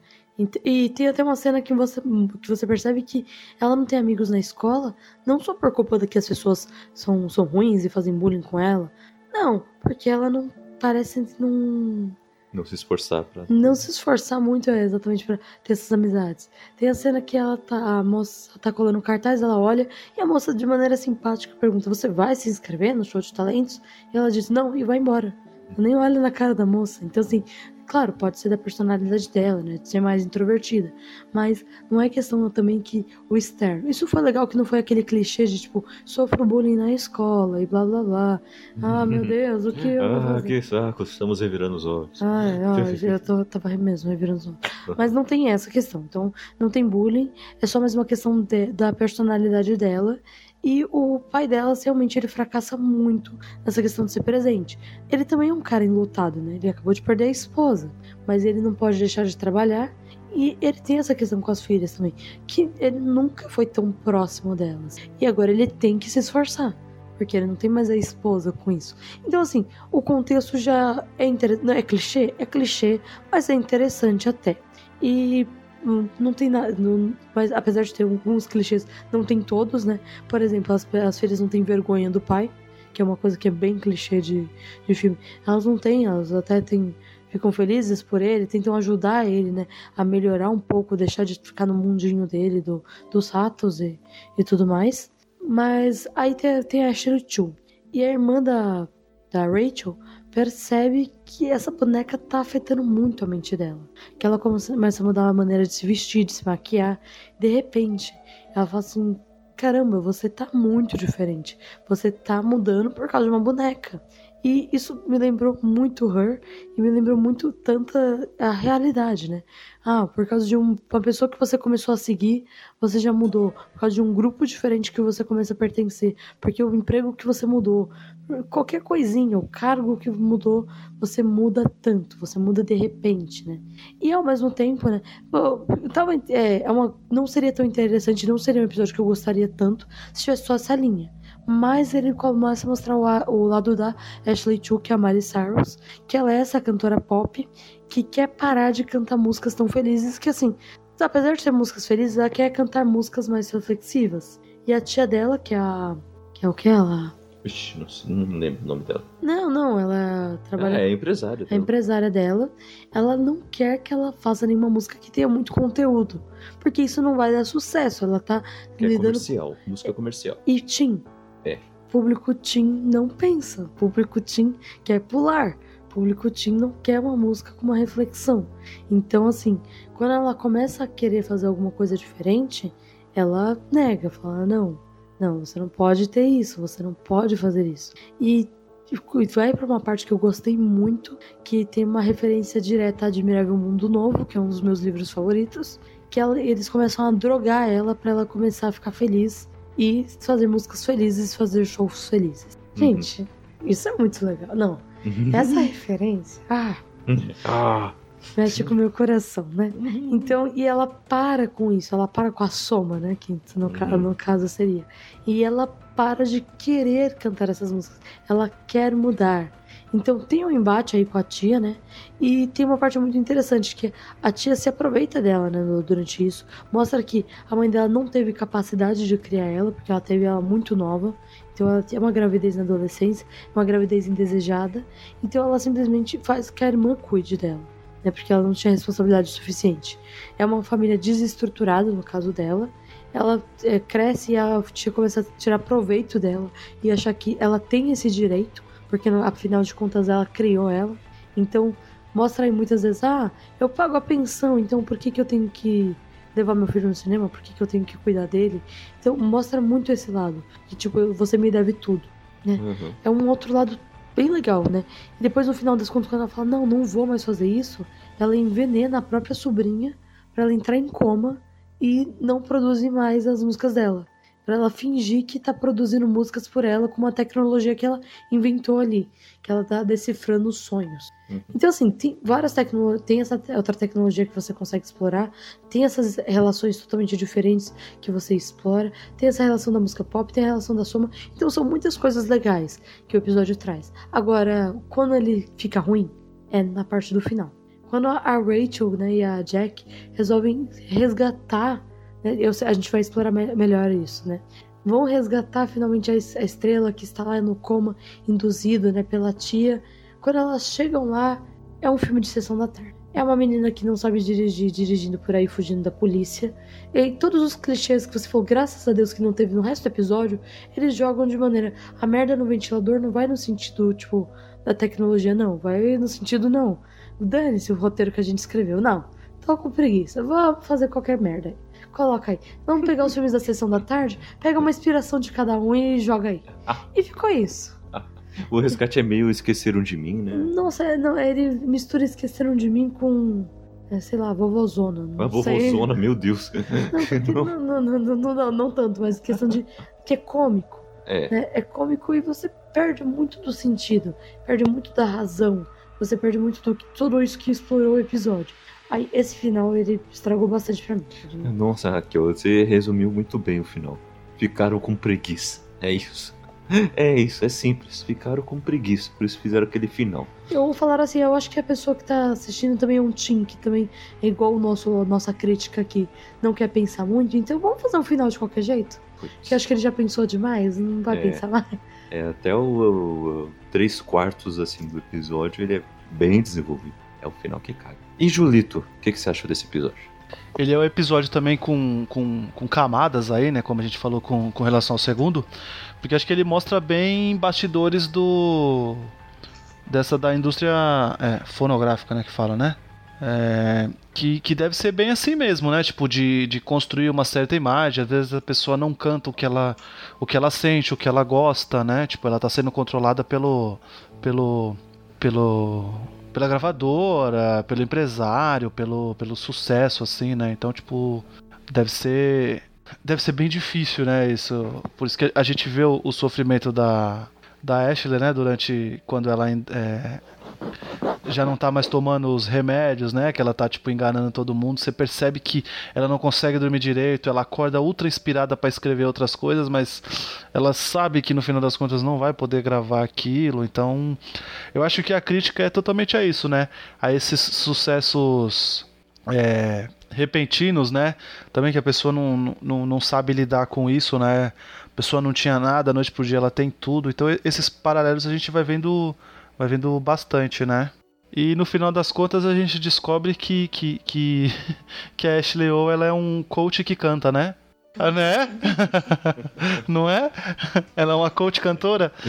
E tem até uma cena que você, que você percebe que ela não tem amigos na escola, não só por culpa de que as pessoas são, são ruins e fazem bullying com ela. Não, porque ela não parece não, Não se esforçar pra. não se esforçar muito é, exatamente pra ter essas amizades. Tem a cena que ela tá, a moça tá colando cartaz, ela olha e a moça de maneira simpática pergunta: "Você vai se inscrever no show de talentos?" E ela diz: "Não" e vai embora. Ela nem olha na cara da moça. Então assim, claro, pode ser da personalidade dela, né, de ser mais introvertida, mas não é questão também que o externo. Isso foi legal que não foi aquele clichê de tipo, sofro bullying na escola e blá blá blá. Ah, meu Deus, o que eu vou Ah, fazer? que saco, estamos revirando os olhos. Ai, ai, eu tô, tava mesmo revirando os olhos. Mas não tem essa questão. Então, não tem bullying. É só mais uma questão de- da personalidade dela. E o pai dela, realmente, ele fracassa muito nessa questão de ser presente. Ele também é um cara enlutado, né? Ele acabou de perder a esposa. Mas ele não pode deixar de trabalhar. E ele tem essa questão com as filhas também. Que ele nunca foi tão próximo delas. E agora ele tem que se esforçar. Porque ele não tem mais a esposa com isso. Então, assim, o contexto já é interessante. É clichê? É clichê, mas é interessante até. E não tem nada. Mas apesar de ter alguns clichês, não tem todos, né? Por exemplo, as, as filhas não têm vergonha do pai, que é uma coisa que é bem clichê de, de filme. Elas não têm, elas até têm. Ficam felizes por ele, tentam ajudar ele, né? A melhorar um pouco, deixar de ficar no mundinho dele, do, dos ratos e, e tudo mais. Mas aí tem, tem a Ashley Chu. E a irmã da, da Rachel percebe que essa boneca tá afetando muito a mente dela. Que ela começa a mudar a maneira de se vestir, de se maquiar. De repente, ela fala assim: caramba, você tá muito diferente. Você tá mudando por causa de uma boneca. E isso me lembrou muito Her e me lembrou muito tanta a realidade, né? Ah, por causa de um- uma pessoa que você começou a seguir, você já mudou. Por causa de um grupo diferente que você começa a pertencer. Porque o emprego que você mudou, qualquer coisinha, o cargo que mudou, você muda tanto, você muda de repente, né? E ao mesmo tempo, né? pô, Tava, é, é uma, não seria tão interessante, não seria um episódio que eu gostaria tanto se tivesse só essa linha. Mas ele começa a mostrar o, o lado da Ashley Chu, que é a Miley Cyrus, que ela é essa cantora pop que quer parar de cantar músicas tão felizes que, assim, apesar de ter músicas felizes, ela quer cantar músicas mais reflexivas. E a tia dela, que é a. que é o que ela? Ixi, não, sei, não lembro o nome dela. Não, não, ela trabalha. É, é empresária. A empresária dela, ela não quer que ela faça nenhuma música que tenha muito conteúdo. Porque isso não vai dar sucesso. Ela tá Que é lidando. comercial, música comercial. E Tim. É. Público Tim não pensa. Público Tim quer pular. Público Tim não quer uma música com uma reflexão. Então, assim, quando ela começa a querer fazer alguma coisa diferente, ela nega, fala: não, não, você não pode ter isso, você não pode fazer isso. E vai pra uma parte que eu gostei muito, que tem uma referência direta a Admirável Mundo Novo, que é um dos meus livros favoritos, que ela- eles começam a drogar ela pra ela começar a ficar feliz e fazer músicas felizes, fazer shows felizes. Gente, isso é muito legal. Não, essa referência, ah, ah, mexe com o meu coração, né? Então, e ela para com isso, ela para com a soma, né? Que no, ca- Uhum. no caso seria. E ela para de querer cantar essas músicas. Ela quer mudar. Então tem um embate aí com a tia, né? E tem uma parte muito interessante que a tia se aproveita dela, né? Durante isso. Mostra que a mãe dela não teve capacidade de criar ela, porque ela teve ela muito nova. Então ela tem uma gravidez na adolescência, uma gravidez indesejada. Então ela simplesmente faz que a irmã cuide dela né? Porque ela não tinha responsabilidade suficiente. É uma família desestruturada, no caso dela. Ela é, cresce e a tia começa a tirar proveito dela e achar que ela tem esse direito, porque no- afinal de contas ela criou ela. Então mostra aí muitas vezes: ah, eu pago a pensão, então por que, que eu tenho que levar meu filho no cinema? Por que, que eu tenho que cuidar dele? Então mostra muito esse lado, que tipo, você me deve tudo uhum. é um outro lado bem legal, né? E depois no final das contas, quando ela fala, não, não vou mais fazer isso, ela envenena a própria sobrinha pra ela entrar em coma e não produzir mais as músicas dela. Pra ela fingir que tá produzindo músicas por ela com uma tecnologia que ela inventou ali, que ela tá decifrando os sonhos. Uhum. Então, assim, tem várias tecnologias, tem essa outra tecnologia que você consegue explorar, tem essas relações totalmente diferentes que você explora, tem essa relação da música pop, tem a relação da soma, então são muitas coisas legais que o episódio traz. Agora, quando ele fica ruim, é na parte do final. Quando a Rachel né, e a Jack resolvem resgatar, eu sei- a gente vai explorar me- melhor isso, né? Vão resgatar finalmente a, a estrela que está lá no coma, induzido né, pela tia. Quando elas chegam lá, é um filme de sessão da tarde. É uma menina que não sabe dirigir, dirigindo por aí, fugindo da polícia. E todos os clichês que você falou, graças a Deus que não teve no resto do episódio, eles jogam de maneira. A merda no ventilador não vai no sentido, tipo, da tecnologia, não. Vai no sentido, não. Dane-se o roteiro que a gente escreveu. Não. Tô com preguiça. Vou fazer qualquer merda. Coloca aí. Vamos pegar os filmes da sessão da tarde, pega uma inspiração de cada um e joga aí. E ficou isso. O resgate é meio esqueceram de mim, né? Nossa, é- não, ele mistura Esqueceram de Mim com. é, sei lá, vovozona. Não A sei. vovozona, meu Deus. Não, não, não, não, não, não, tanto, mas questão de. que é cômico. É, né? É cômico e você perde muito do sentido, perde muito da razão, você perde muito do tudo isso que explorou o episódio. Aí esse final ele estragou bastante pra mim. nossa, Raquel, você resumiu muito bem o final. Ficaram com preguiça. É isso. É isso, é simples. Ficaram com preguiça, por isso fizeram aquele final. Eu vou falar assim, eu acho que a pessoa que tá assistindo também é um team que também é igual o nosso, a nossa crítica aqui, não quer pensar muito, então vamos fazer um final de qualquer jeito? Que eu acho que ele já pensou demais, não vai É. pensar mais. É, até o, o- o três quartos assim do episódio, ele é bem desenvolvido. É o final que caga. E Julito, o que, que você achou desse episódio? Ele é um episódio também com, com, com camadas aí, né? Como a gente falou com, com relação ao segundo. Porque acho que ele mostra bem bastidores do. dessa da indústria é, fonográfica, né? Que fala, né? É, que, que deve ser bem assim mesmo, né? Tipo, de, de construir uma certa imagem. Às vezes a pessoa não canta o que ela, o que ela sente, o que ela gosta, né? Tipo, ela tá sendo controlada pelo. pelo. pelo. Pela gravadora, pelo empresário, pelo, pelo sucesso, assim, né? Então, tipo, deve ser. Deve ser bem difícil, né? Isso. Por isso que a gente vê o, o sofrimento da, da Ashley, né? Durante. quando ela é, já não tá mais tomando os remédios, né? Que ela tá, tipo, enganando todo mundo. Você percebe que ela não consegue dormir direito, ela acorda ultra inspirada para escrever outras coisas, mas ela sabe que no final das contas não vai poder gravar aquilo. Então, eu acho que a crítica é totalmente a isso, né? A esses sucessos é, repentinos, né? Também que a pessoa não, não, não sabe lidar com isso, né? A pessoa não tinha nada, noite pro dia ela tem tudo. Então esses paralelos a gente vai vendo, vai vendo bastante, né? E no final das contas a gente descobre que, que, que, que a Ashley O ela é um coach que canta, né? Ah, né? Não é? Ela é uma coach cantora?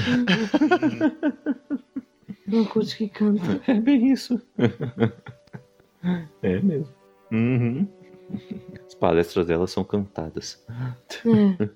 Um coach que canta. É bem isso. É mesmo. Uhum. As palestras dela são cantadas. É.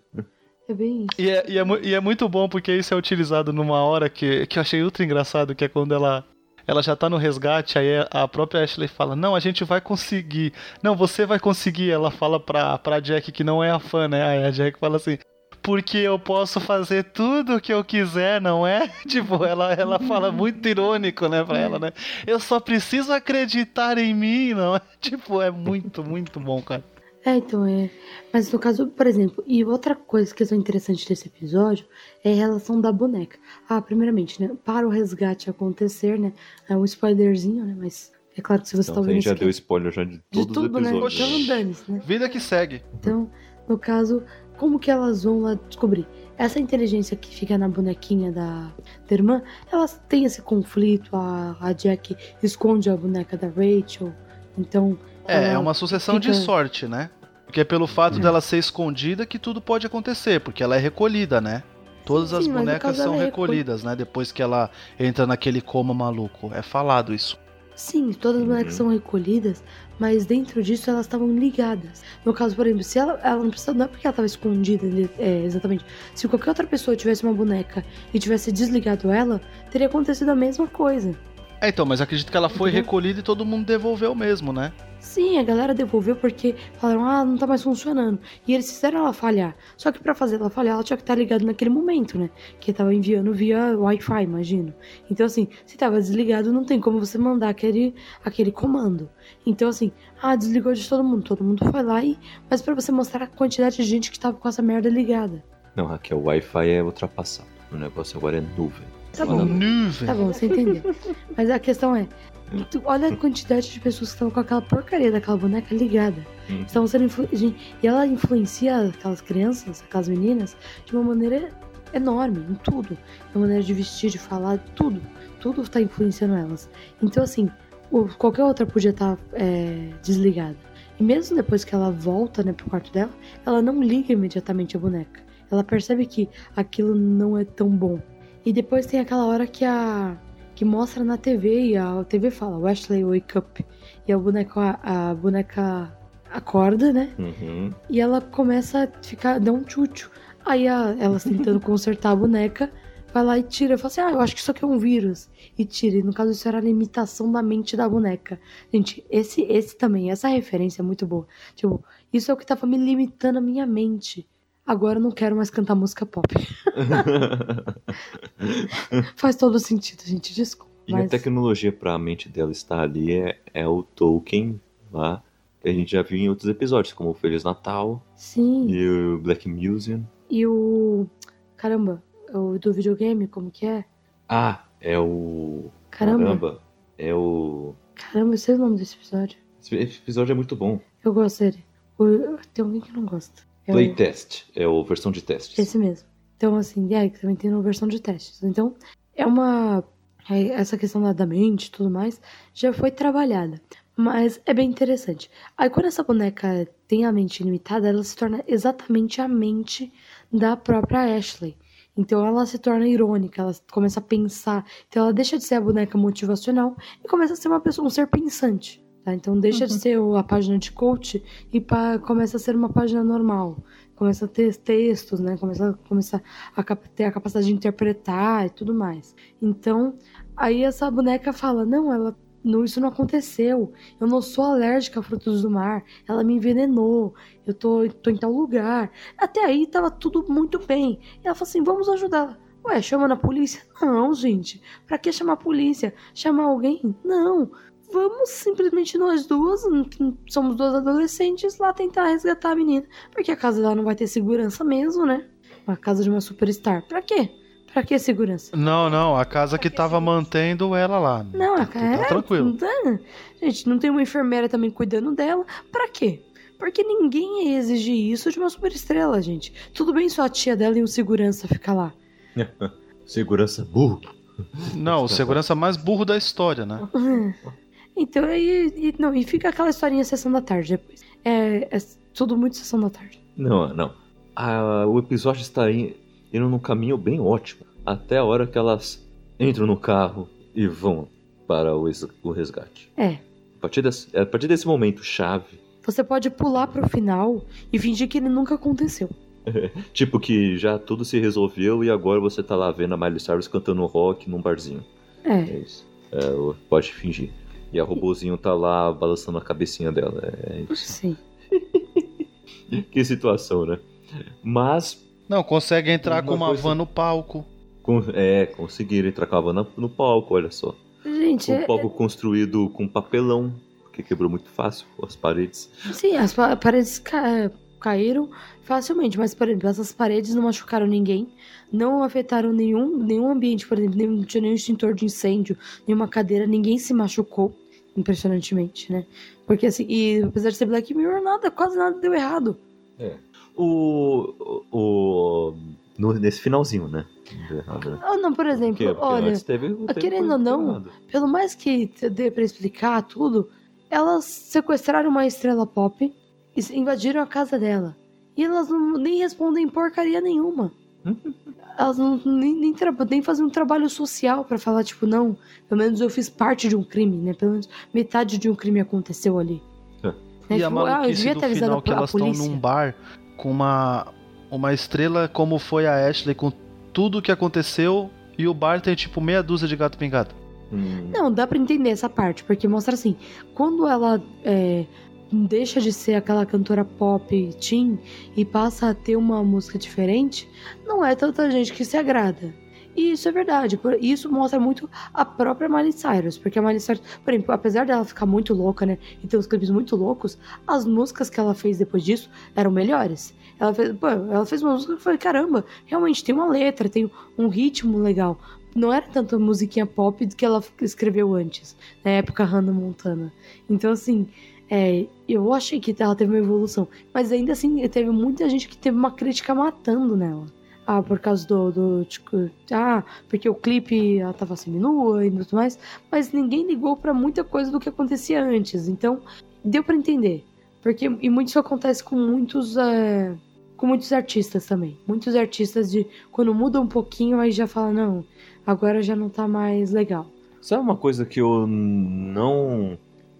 É bem isso. E é, e, é, e é muito bom porque isso é utilizado numa hora que, que eu achei ultra engraçado, que é quando ela ela já tá no resgate, aí a própria Ashley fala: Não, a gente vai conseguir. Não, você vai conseguir. Ela fala pra, pra Jack que não é a fã, né? Aí a Jack fala assim: Porque eu posso fazer tudo o que eu quiser, não é? Tipo, ela, ela fala muito irônico, né, pra ela, né? Eu só preciso acreditar em mim, não é? Tipo, é muito, muito bom, cara. É, então é. Mas no caso, por exemplo, e outra coisa que é interessante desse episódio é a relação da boneca. Ah, primeiramente, né? Para o resgate acontecer, né? É um spoilerzinho, né? Mas é claro que se você Então, tá a ouvindo gente já deu spoiler já de de todos tudo, os né? episódios. Então dane-se, né? Vida que segue. Então, no caso, como que elas vão lá descobrir? Essa inteligência que fica na bonequinha da, da irmã, elas têm esse conflito, a, a Jack esconde a boneca da Rachel, então... É, é uma sucessão de fica- sorte, né? Porque é pelo fato Hum. dela ser escondida que tudo pode acontecer, porque ela é recolhida, né? Todas as Sim, no bonecas são é recolhidas, né? Depois que ela entra naquele coma maluco. É falado isso. Sim, todas as bonecas Uhum. são recolhidas, mas dentro disso elas estavam ligadas. No caso, por exemplo, se ela, ela não precisa, não é porque ela estava escondida, é, exatamente. Se qualquer outra pessoa tivesse uma boneca e tivesse desligado ela, teria acontecido a mesma coisa. É, então, mas acredito que ela foi Entendeu? recolhida e todo mundo devolveu mesmo, né? Sim, a galera devolveu porque falaram, ah, não tá mais funcionando. E eles fizeram ela falhar. Só que pra fazer ela falhar, ela tinha que estar ligada naquele momento, né? Que tava enviando via Wi-Fi, imagino. Então, assim, se tava desligado, não tem como você mandar aquele, aquele comando. Então, assim, ah, desligou de todo mundo. Todo mundo foi lá e. Mas pra você mostrar a quantidade de gente que tava com essa merda ligada. Não, Raquel, o Wi-Fi é ultrapassado. O negócio agora é nuvem. Tá bom. Nuvem. Tá bom, você entendeu. Mas a questão é. Tu- Olha a quantidade de pessoas que estavam com aquela porcaria daquela boneca ligada. Hum. Estavam sendo influ... E ela influencia aquelas crianças, aquelas meninas, de uma maneira enorme, em tudo. Na maneira de vestir, de falar, tudo. Tudo está influenciando elas. Então, assim, qualquer outra podia estar é, desligada. E mesmo depois que ela volta né, pro quarto dela, ela não liga imediatamente a boneca. Ela percebe que aquilo não é tão bom. E depois tem aquela hora que a. que mostra na TV e a TV fala, Wesley, wake up. E a boneca, a boneca acorda, né? Uhum. E ela começa a ficar, dá um tchutchu. Aí a, elas tentando consertar a boneca, vai lá e tira. Fala assim, ah, eu acho que isso aqui é um vírus. E tira. E no caso, isso era a limitação da mente da boneca. Gente, esse, esse também, essa referência é muito boa. Tipo, isso é o que tava me limitando a minha mente. Agora eu não quero mais cantar música pop. Faz todo sentido, gente, desculpa. E a mas... tecnologia pra mente dela estar ali é, é o Tolkien lá, que a gente já viu em outros episódios, como o Feliz Natal Sim. e o Black Museum. E o. Caramba, o do videogame, como que é? Ah, é o. Caramba. é o. Caramba, eu sei o nome desse episódio. Esse episódio é muito bom. Eu gosto dele. Tem alguém que não gosta. É Playtest, é o versão de testes. Esse mesmo. Então, assim, é, que também tem uma versão de testes. Então, é uma. é, essa questão da, da mente e tudo mais já foi trabalhada. Mas é bem interessante. Aí, quando essa boneca tem a mente limitada, ela se torna exatamente a mente da própria Ashley. Então, ela se torna irônica, ela começa a pensar. Então, ela deixa de ser a boneca motivacional e começa a ser uma pessoa, um ser pensante. Tá? Então, deixa de ser o- a página de coach e pa- começa a ser uma página normal começa a ter textos, né? Começa, começa a ter a capacidade de interpretar e tudo mais. Então, aí essa boneca fala: Não, ela. Não, isso não aconteceu. Eu não sou alérgica a frutos do mar. Ela me envenenou. Eu tô, tô em tal lugar. Até aí tava tudo muito bem. E ela falou assim: vamos ajudar. Ué, chama na polícia? Não, gente. Pra que chamar a polícia? Chamar alguém? Não. Vamos simplesmente nós duas, somos duas adolescentes, lá tentar resgatar a menina. Porque a casa dela não vai ter segurança mesmo, né? Uma casa de uma superstar. Pra quê? Pra que segurança? Não, não, a casa que tava mantendo ela lá. Não, a Tá cara. tranquilo. Não tá- Gente, não tem uma enfermeira também cuidando dela. Pra quê? Porque ninguém ia exigir isso de uma superestrela, gente. Tudo bem só a tia dela e um segurança ficar lá. Segurança burro. Não, o segurança mais burro da história, né? Então, e, e- não, e fica aquela historinha sessão da tarde depois. É, é tudo muito sessão da tarde. Não, não. Ah, o episódio está in- indo num caminho bem ótimo. Até a hora que elas entram no carro e vão para o, o resgate. É. A partir, desse, a partir desse momento chave, Você pode pular pro final e fingir que ele nunca aconteceu. tipo que já tudo se resolveu e agora você tá lá vendo a Miley Cyrus cantando rock num barzinho. É. É isso. É, pode fingir. E a robozinho tá lá balançando a cabecinha dela. É isso. Sim. Que situação, né? Mas Não, consegue entrar Uma com uma coisa- van no palco. com- é, conseguiram entrar com a van no palco, olha só. Gente, Um é- palco construído com papelão, porque quebrou muito fácil as paredes. sim, as pa- paredes ca- caíram facilmente, mas, por exemplo, essas paredes não machucaram ninguém, não afetaram nenhum, nenhum ambiente, por exemplo, não tinha nenhum extintor de incêndio, nenhuma cadeira, ninguém se machucou, impressionantemente, né? Porque assim, e apesar de ser Black Mirror, nada, quase nada deu errado. O. o, o- no- nesse finalzinho, né? Né? Ou não, por exemplo, Porque- porque olha, teve- teve querendo ou não, pelo mais que dê pra explicar tudo, elas sequestraram uma estrela pop e invadiram a casa dela. E elas não, nem respondem porcaria nenhuma. Elas não, nem, nem, nem fazem um trabalho social pra falar, tipo, não, pelo menos eu fiz parte de um crime, né? Pelo menos metade de um crime aconteceu ali. É. Né? E a Tipo, ah, eu maluquice devia do final a, que a elas estão num bar com uma, uma estrela como foi a Ashley, com tudo que aconteceu, e o bar tem tipo meia dúzia de gato pingado. Hum, Não, dá pra entender essa parte, porque mostra assim, quando ela é, deixa de ser aquela cantora pop teen e passa a ter uma música diferente, não é tanta gente que se agrada. E isso é verdade, isso mostra muito a própria Miley Cyrus, porque a Miley Cyrus, por exemplo, apesar dela ficar muito louca, né, e ter os clipes muito loucos, as músicas que ela fez depois disso eram melhores. Ela fez, pô, ela fez uma música que falei, caramba, realmente tem uma letra, tem um ritmo legal não era tanto a musiquinha pop que ela escreveu antes, na época Hannah Montana. Então, assim, é, eu achei que ela teve uma evolução, mas ainda assim, teve muita gente que teve uma crítica matando nela. Ah, por causa do. do tipo, ah, porque o clipe ela tava seminua e tudo mais, mas ninguém ligou pra muita coisa do que acontecia antes. Então, deu pra entender. Porque, e muito isso acontece com muitos. é, com muitos artistas também. Muitos artistas de. Quando muda um pouquinho, aí já fala, não, agora já não tá mais legal. Sabe uma coisa que eu não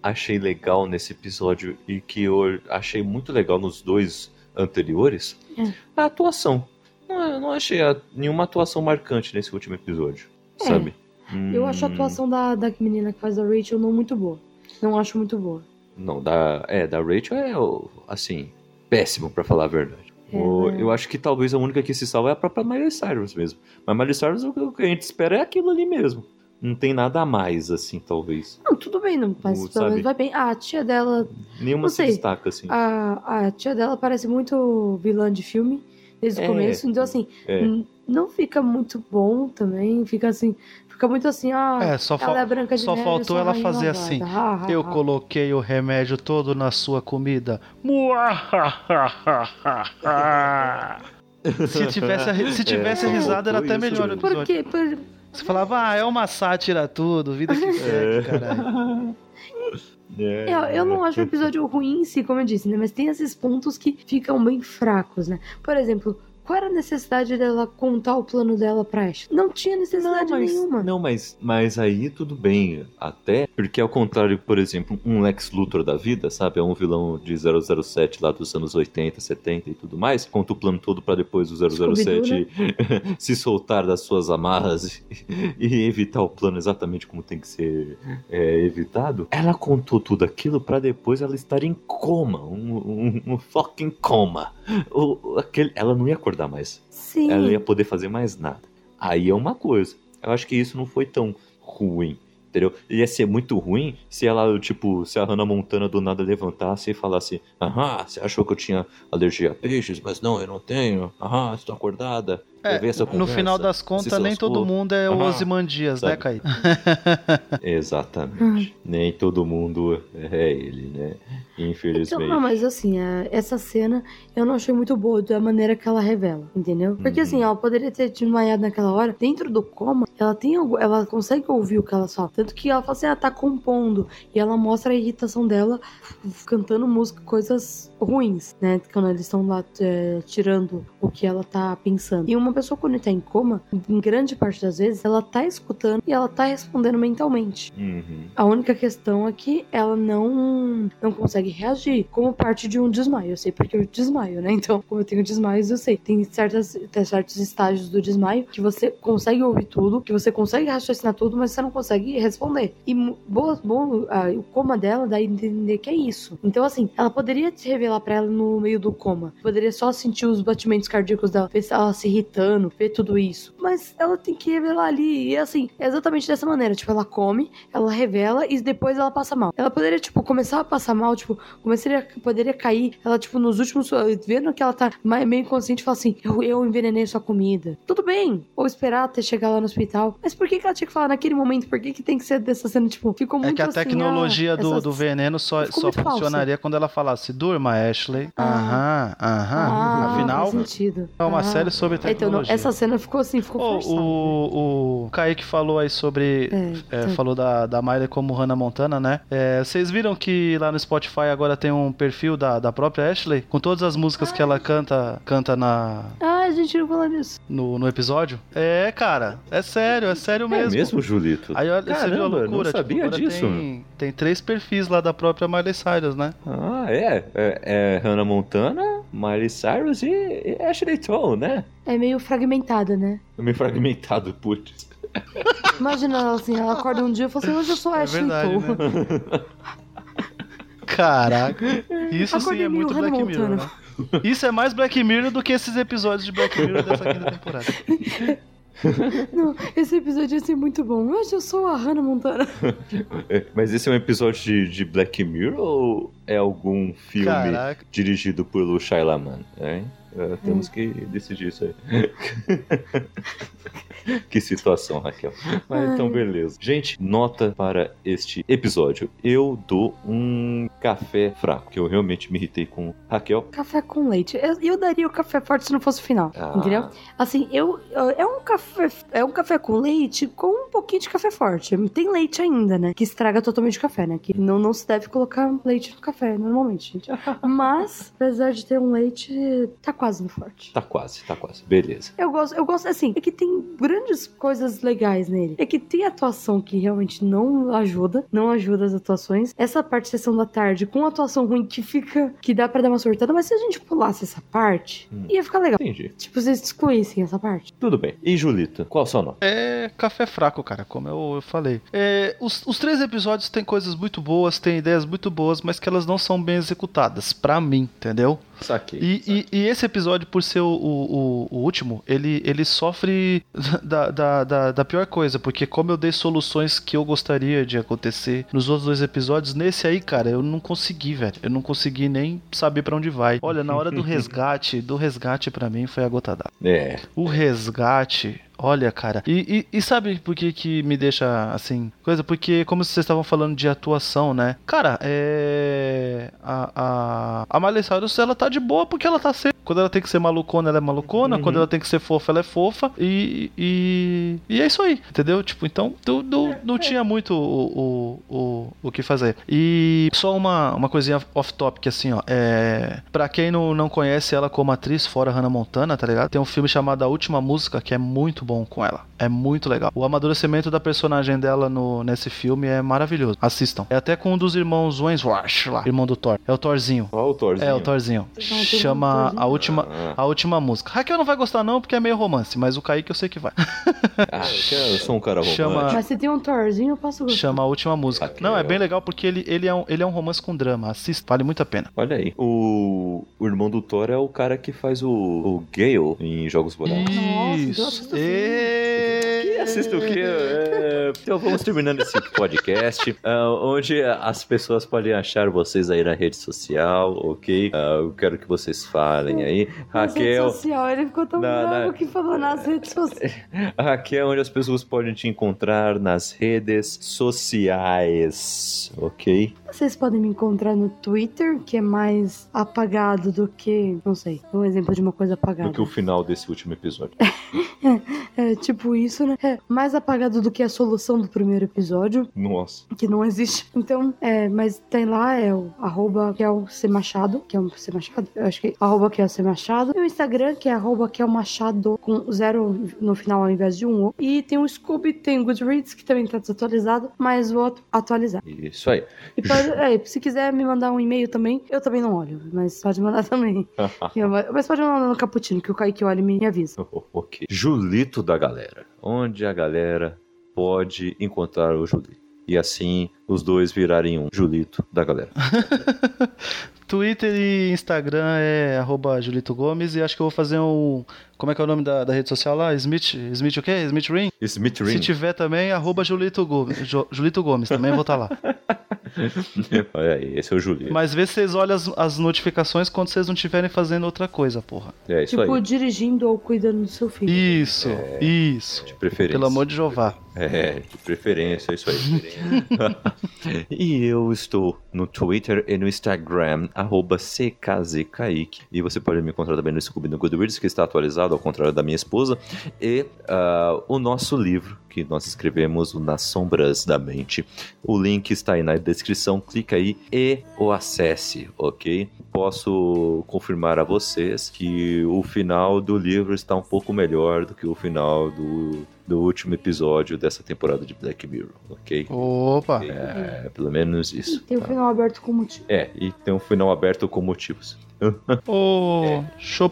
achei legal nesse episódio e que eu achei muito legal nos dois anteriores? É. A atuação. Não, eu não achei a- nenhuma atuação marcante nesse último episódio, É. sabe? Eu acho a Hum, atuação da, da menina que faz a Rachel não muito boa. Não acho muito boa. Não, da, é, da Rachel é, assim, péssimo pra falar a verdade. É, O- né? Eu acho que talvez a única que se salva é a própria Miley Cyrus mesmo. Mas Miley Cyrus, o que a gente espera é aquilo ali mesmo. Não tem nada a mais, assim, talvez. Não, tudo bem, não, mas O- pelo menos vai bem. Ah, a tia dela. Nenhuma Não se sei. destaca, assim. A, a tia dela parece muito vilã de filme desde É. o começo. Então, assim, É. não fica muito bom também. Fica assim. Fica muito assim, ah. É, só, ela é branca de só neve, faltou a ela fazer assim. Ah, ah, Eu coloquei o remédio todo na sua comida. se tivesse, se tivesse É, risada, era até melhor. Por quê? Por- Você falava, ah, é uma sátira tudo, vida que segue, caralho. É. Eu, eu não acho o episódio ruim em si, como eu disse, né? Mas tem esses pontos que ficam bem fracos, né? Por exemplo, qual era a necessidade dela contar o plano dela pra Ash? Não tinha necessidade mas, nenhuma. Não, mas, mas aí tudo bem, até porque ao contrário, por exemplo, um Lex Luthor da vida, sabe? É um vilão de 007 lá dos anos 80, 70 e tudo mais, conta o plano todo pra depois o 007 se soltar das suas amarras e, e evitar o plano exatamente como tem que ser é, evitado. Ela contou tudo aquilo pra depois ela estar em coma, um, um, um fucking coma. O, aquele, ela não ia acordar mais. Sim. ela ia poder fazer mais nada. Aí é uma coisa. Eu acho que isso não foi tão ruim. Entendeu? Ia ser muito ruim se ela, tipo, se a Hannah Montana do nada levantasse e falasse: Aham, você achou que eu tinha alergia a peixes, mas não, eu não tenho. Aham, estou acordada. É, no final das contas, nem todo mundo é o Ah, Osimandias, né? Kaique? Exatamente. Nem todo mundo é ele, né? Então, Infelizmente. não, mas assim, a- essa cena eu não achei muito boa da maneira que ela revela, entendeu? Porque Uhum. assim, ela poderia ter desmaiado naquela hora, dentro do coma, ela tem algo, ela consegue ouvir o que ela fala. Tanto que ela fala assim, ah, tá compondo. E ela mostra a irritação dela cantando música, coisas ruins, né? Quando eles estão lá é, tirando o que ela tá pensando. E uma pessoa quando tá em coma, em grande parte das vezes, ela tá escutando e ela tá respondendo mentalmente. Uhum. A única questão é que ela não, não consegue reagir como parte de um desmaio. Eu sei porque eu desmaio, né? Então, como eu tenho desmaios, eu sei. Tem, certas, tem certos estágios do desmaio que você consegue ouvir tudo, que você consegue raciocinar tudo, mas você não consegue responder. E boa, ah, o coma dela dá a entender que é isso. Então, assim, ela poderia te revelar pra ela no meio do coma. Poderia só sentir os batimentos cardíacos dela, ver ela se irritando, ver tudo isso. Mas ela tem que revelar ali. E assim, é exatamente dessa maneira. Tipo, ela come, ela revela e depois ela passa mal. Ela poderia, tipo, começar a passar mal, tipo, começaria, poderia cair. Ela, tipo, nos últimos. Vendo que ela tá meio inconsciente, fala assim: eu, eu envenenei sua comida. Tudo bem. Ou esperar até chegar lá no hospital. Mas por que, que ela tinha que falar naquele momento? Por que, que tem que ser dessa cena? Tipo, ficou muito É que a assim, tecnologia ah, do, essas- do veneno só, só funcionaria quando ela falasse durma, Ashley. Ah. Aham, aham. Ah, Afinal, faz sentido. é uma Ah. série sobre Então, tecnologia. essa cena ficou assim, ficou Ô, forçada. o, o Kaique falou aí sobre. É, é, tá. falou da, da Miley como Hannah Montana, né? É, Vocês viram que lá no Spotify agora tem um perfil da, da própria Ashley? Com todas as músicas que ela canta canta na, Ah, a gente não falou nisso. no, no episódio? É, cara. É sério, é sério É mesmo. mesmo, Julito? Aí olha, você viu a Caramba, loucura? não sabia tipo, disso. Tem, tem três perfis lá da própria Miley Cyrus, né? Ah, é. É, é Hannah Montana, Miley Cyrus e, e Ashley Toll, né? É meio fragmentada, né? Meio fragmentado, putz. Imagina ela assim, ela acorda um dia e fala assim, hoje eu sou É Ashley verdade, né? Caraca, isso sim Acordei é meio muito Hannah Black Mirror, Montana. né? Isso é mais Black Mirror do que esses episódios de Black Mirror dessa quinta temporada. Não, esse episódio ia ser muito bom. Hoje eu sou a Hannah Montana. É, Mas esse é um episódio de, de Black Mirror ou é algum filme Caraca. dirigido pelo Shyamalan? Hein? É, temos que decidir isso aí. que situação, Raquel. Mas então, beleza. Gente, nota para este episódio. Eu dou um café fraco, que eu realmente me irritei com Raquel. Café com leite. Eu, eu daria o café forte se não fosse o final. Ah. Entendeu? Assim, eu. É um café. É um café com leite com um pouquinho de café forte. Tem leite ainda, né? Que estraga totalmente o café, né? Que não, não se deve colocar leite no café, normalmente, gente. Mas, apesar de ter um leite, tá quase no forte. Tá quase, tá quase. Beleza. Eu gosto, eu gosto assim, é que tem grandes coisas legais nele. É que tem atuação que realmente não ajuda, não ajuda as atuações. Essa parte sessão da tarde com atuação ruim que fica, que dá pra dar uma sortada, mas se a gente pulasse essa parte, Hum. ia ficar legal. Entendi. Tipo, vocês excluíssem essa parte. Tudo bem. E Julita, qual a sua nota? É café fraco, cara, como eu, eu falei. É, os, os três episódios têm coisas muito boas, têm ideias muito boas, mas que elas não são bem executadas, pra mim, entendeu? Saquei. E, e- e esse episódio, por ser o, o- o último, ele, ele sofre da, da, da, da pior coisa, porque como eu dei soluções que eu gostaria de acontecer nos outros dois episódios, nesse aí, cara, eu não consegui, velho. Eu não consegui nem saber pra onde vai. Olha, na hora do resgate, do resgate pra mim foi a gota d'água. É. O resgate. Olha, cara. E, e- e sabe por que, que me deixa assim? Coisa, porque como vocês estavam falando de atuação, né? Cara, é. A, a, a Miley Cyrus, ela tá de boa porque ela tá sempre. Quando ela tem que ser malucona, ela é malucona. Uhum. Quando ela tem que ser fofa, ela é fofa. E. E, e é isso aí, entendeu? Tipo, então, tu, tu- não tinha muito o, o, o, o que fazer. E só uma, uma coisinha off-topic, assim, ó. É. Pra quem não, não conhece ela como atriz, fora Hannah Montana, tá ligado? Tem um filme chamado A Última Música, que é muito bom com ela. É muito legal. O amadurecimento da personagem dela no, nesse filme é maravilhoso. Assistam. É até com um dos irmãos Wenswash lá, irmão do Thor. É o Thorzinho. Qual o autorzinho? É, o Thorzinho. Chama Thorzinho. a última, Ah. a última música. Raquel não vai gostar não, porque é meio romance, mas o Kaique eu sei que vai. Ah, eu, sou um cara romântico. Chama- Mas se tem um Thorzinho, eu posso gostar. Chama a última música. Raquel. Não, é bem legal porque ele, ele, é, um, ele é um romance com drama. Assista, vale muito a pena. Olha aí. O, o irmão do Thor é o cara que faz o, o Gale em Jogos Vorazes. Nossa, Isso. sim. Que assiste o quê? É, então vamos terminando esse podcast, uh, onde as pessoas podem achar vocês aí na rede social, ok? Uh, eu quero que vocês falem aí. Raquel. Rede social, ele ficou tão na, bravo na... que falou nas redes sociais. Raquel, onde as pessoas podem te encontrar nas redes sociais, ok? Vocês podem me encontrar no Twitter, que é mais apagado do que. Não sei, um exemplo de uma coisa apagada. Do que o final desse último episódio. é, tipo isso, né? É mais apagado do que a solução do primeiro episódio. Nossa. Que não existe. Então, é, mas tem lá, é o arroba que é o C Machado, que é o C Machado, eu acho que arroba que é o C Machado. E o Instagram, que é arroba que é o Machado, com zero no final ao invés de um. E tem o Scooby, tem o Goodreads, que também tá desatualizado, mas vou atualizar. Isso aí. E pode, é, se quiser me mandar um e-mail também, eu também não olho, mas pode mandar também. mas pode mandar no Caputino, que o Kaique olha e me avisa. ok. Julito da galera. Onde a galera pode encontrar o Julito? E assim os dois virarem um Julito da galera. Twitter e Instagram é arroba Julito Gomes e acho que eu vou fazer um. Como é que é o nome da, da rede social lá? Smith. Smith o quê? Smith Ring? Smith Ring. Se tiver também, arroba Julito Gomes. Julito Gomes, também vou estar tá lá. Olha aí, esse é o Julito. Mas vê se vocês olham as, as notificações quando vocês não estiverem fazendo outra coisa, porra. É isso tipo, aí. dirigindo ou cuidando do seu filho. Isso, é, isso. De preferência. Pelo amor de Jeová. É, de preferência, é isso aí. e eu estou no Twitter e no Instagram, arroba CKZKaique. E você pode me encontrar também no Scooby no Goodreads, que está atualizado, ao contrário da minha esposa. E uh, o nosso livro, que nós escrevemos, Nas Sombras da Mente. O link está aí na descrição, clica aí e o acesse, ok? Posso confirmar a vocês que o final do livro está um pouco melhor do que o final do do último episódio dessa temporada de Black Mirror, ok? Opa! É, pelo menos isso. E tem um tá? final aberto com motivos. É, e tem um final aberto com motivos. oh, é, deixa, eu,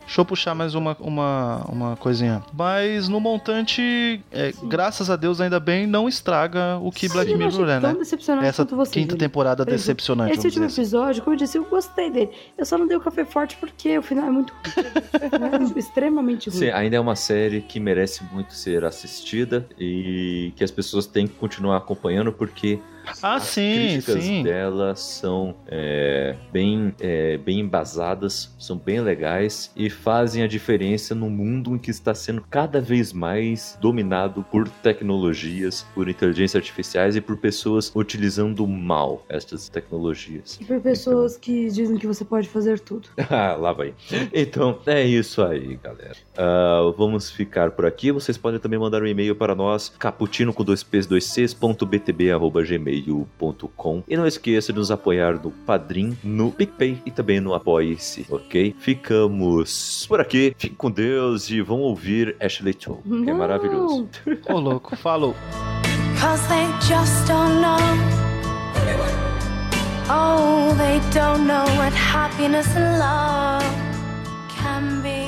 deixa eu puxar mais uma, uma, uma coisinha. Mas no montante, é, graças a Deus, ainda bem, não estraga o que Sim, Black Mirror é, né? Essa vocês, quinta temporada exemplo, decepcionante. Esse último assim. episódio, como eu disse, eu gostei dele. Eu só não dei o café forte porque o final é muito ruim. é extremamente ruim. Sim, ainda é uma série que merece muito ser assistida e que as pessoas têm que continuar acompanhando porque ah, As sim, críticas sim. dela são é, bem, é, bem embasadas, são bem legais e fazem a diferença no mundo em que está sendo cada vez mais dominado por tecnologias, por inteligências artificiais e por pessoas utilizando mal estas tecnologias. E por pessoas então... que dizem que você pode fazer tudo. ah, lá vai. Então, é isso aí, galera. Uh, vamos ficar por aqui. Vocês podem também mandar um e-mail para nós, caputino com dois p's, dois c's, ponto btb, arroba, gmail gmail.com. E não esqueça de nos apoiar no Padrim, no PicPay e também no Apoie-se, ok? Ficamos por aqui. Fique com Deus e vão ouvir Ashley Toll, que é maravilhoso. Ô, oh, louco, falou. Cause they just don't know. Oh, they don't know what happiness and love can be.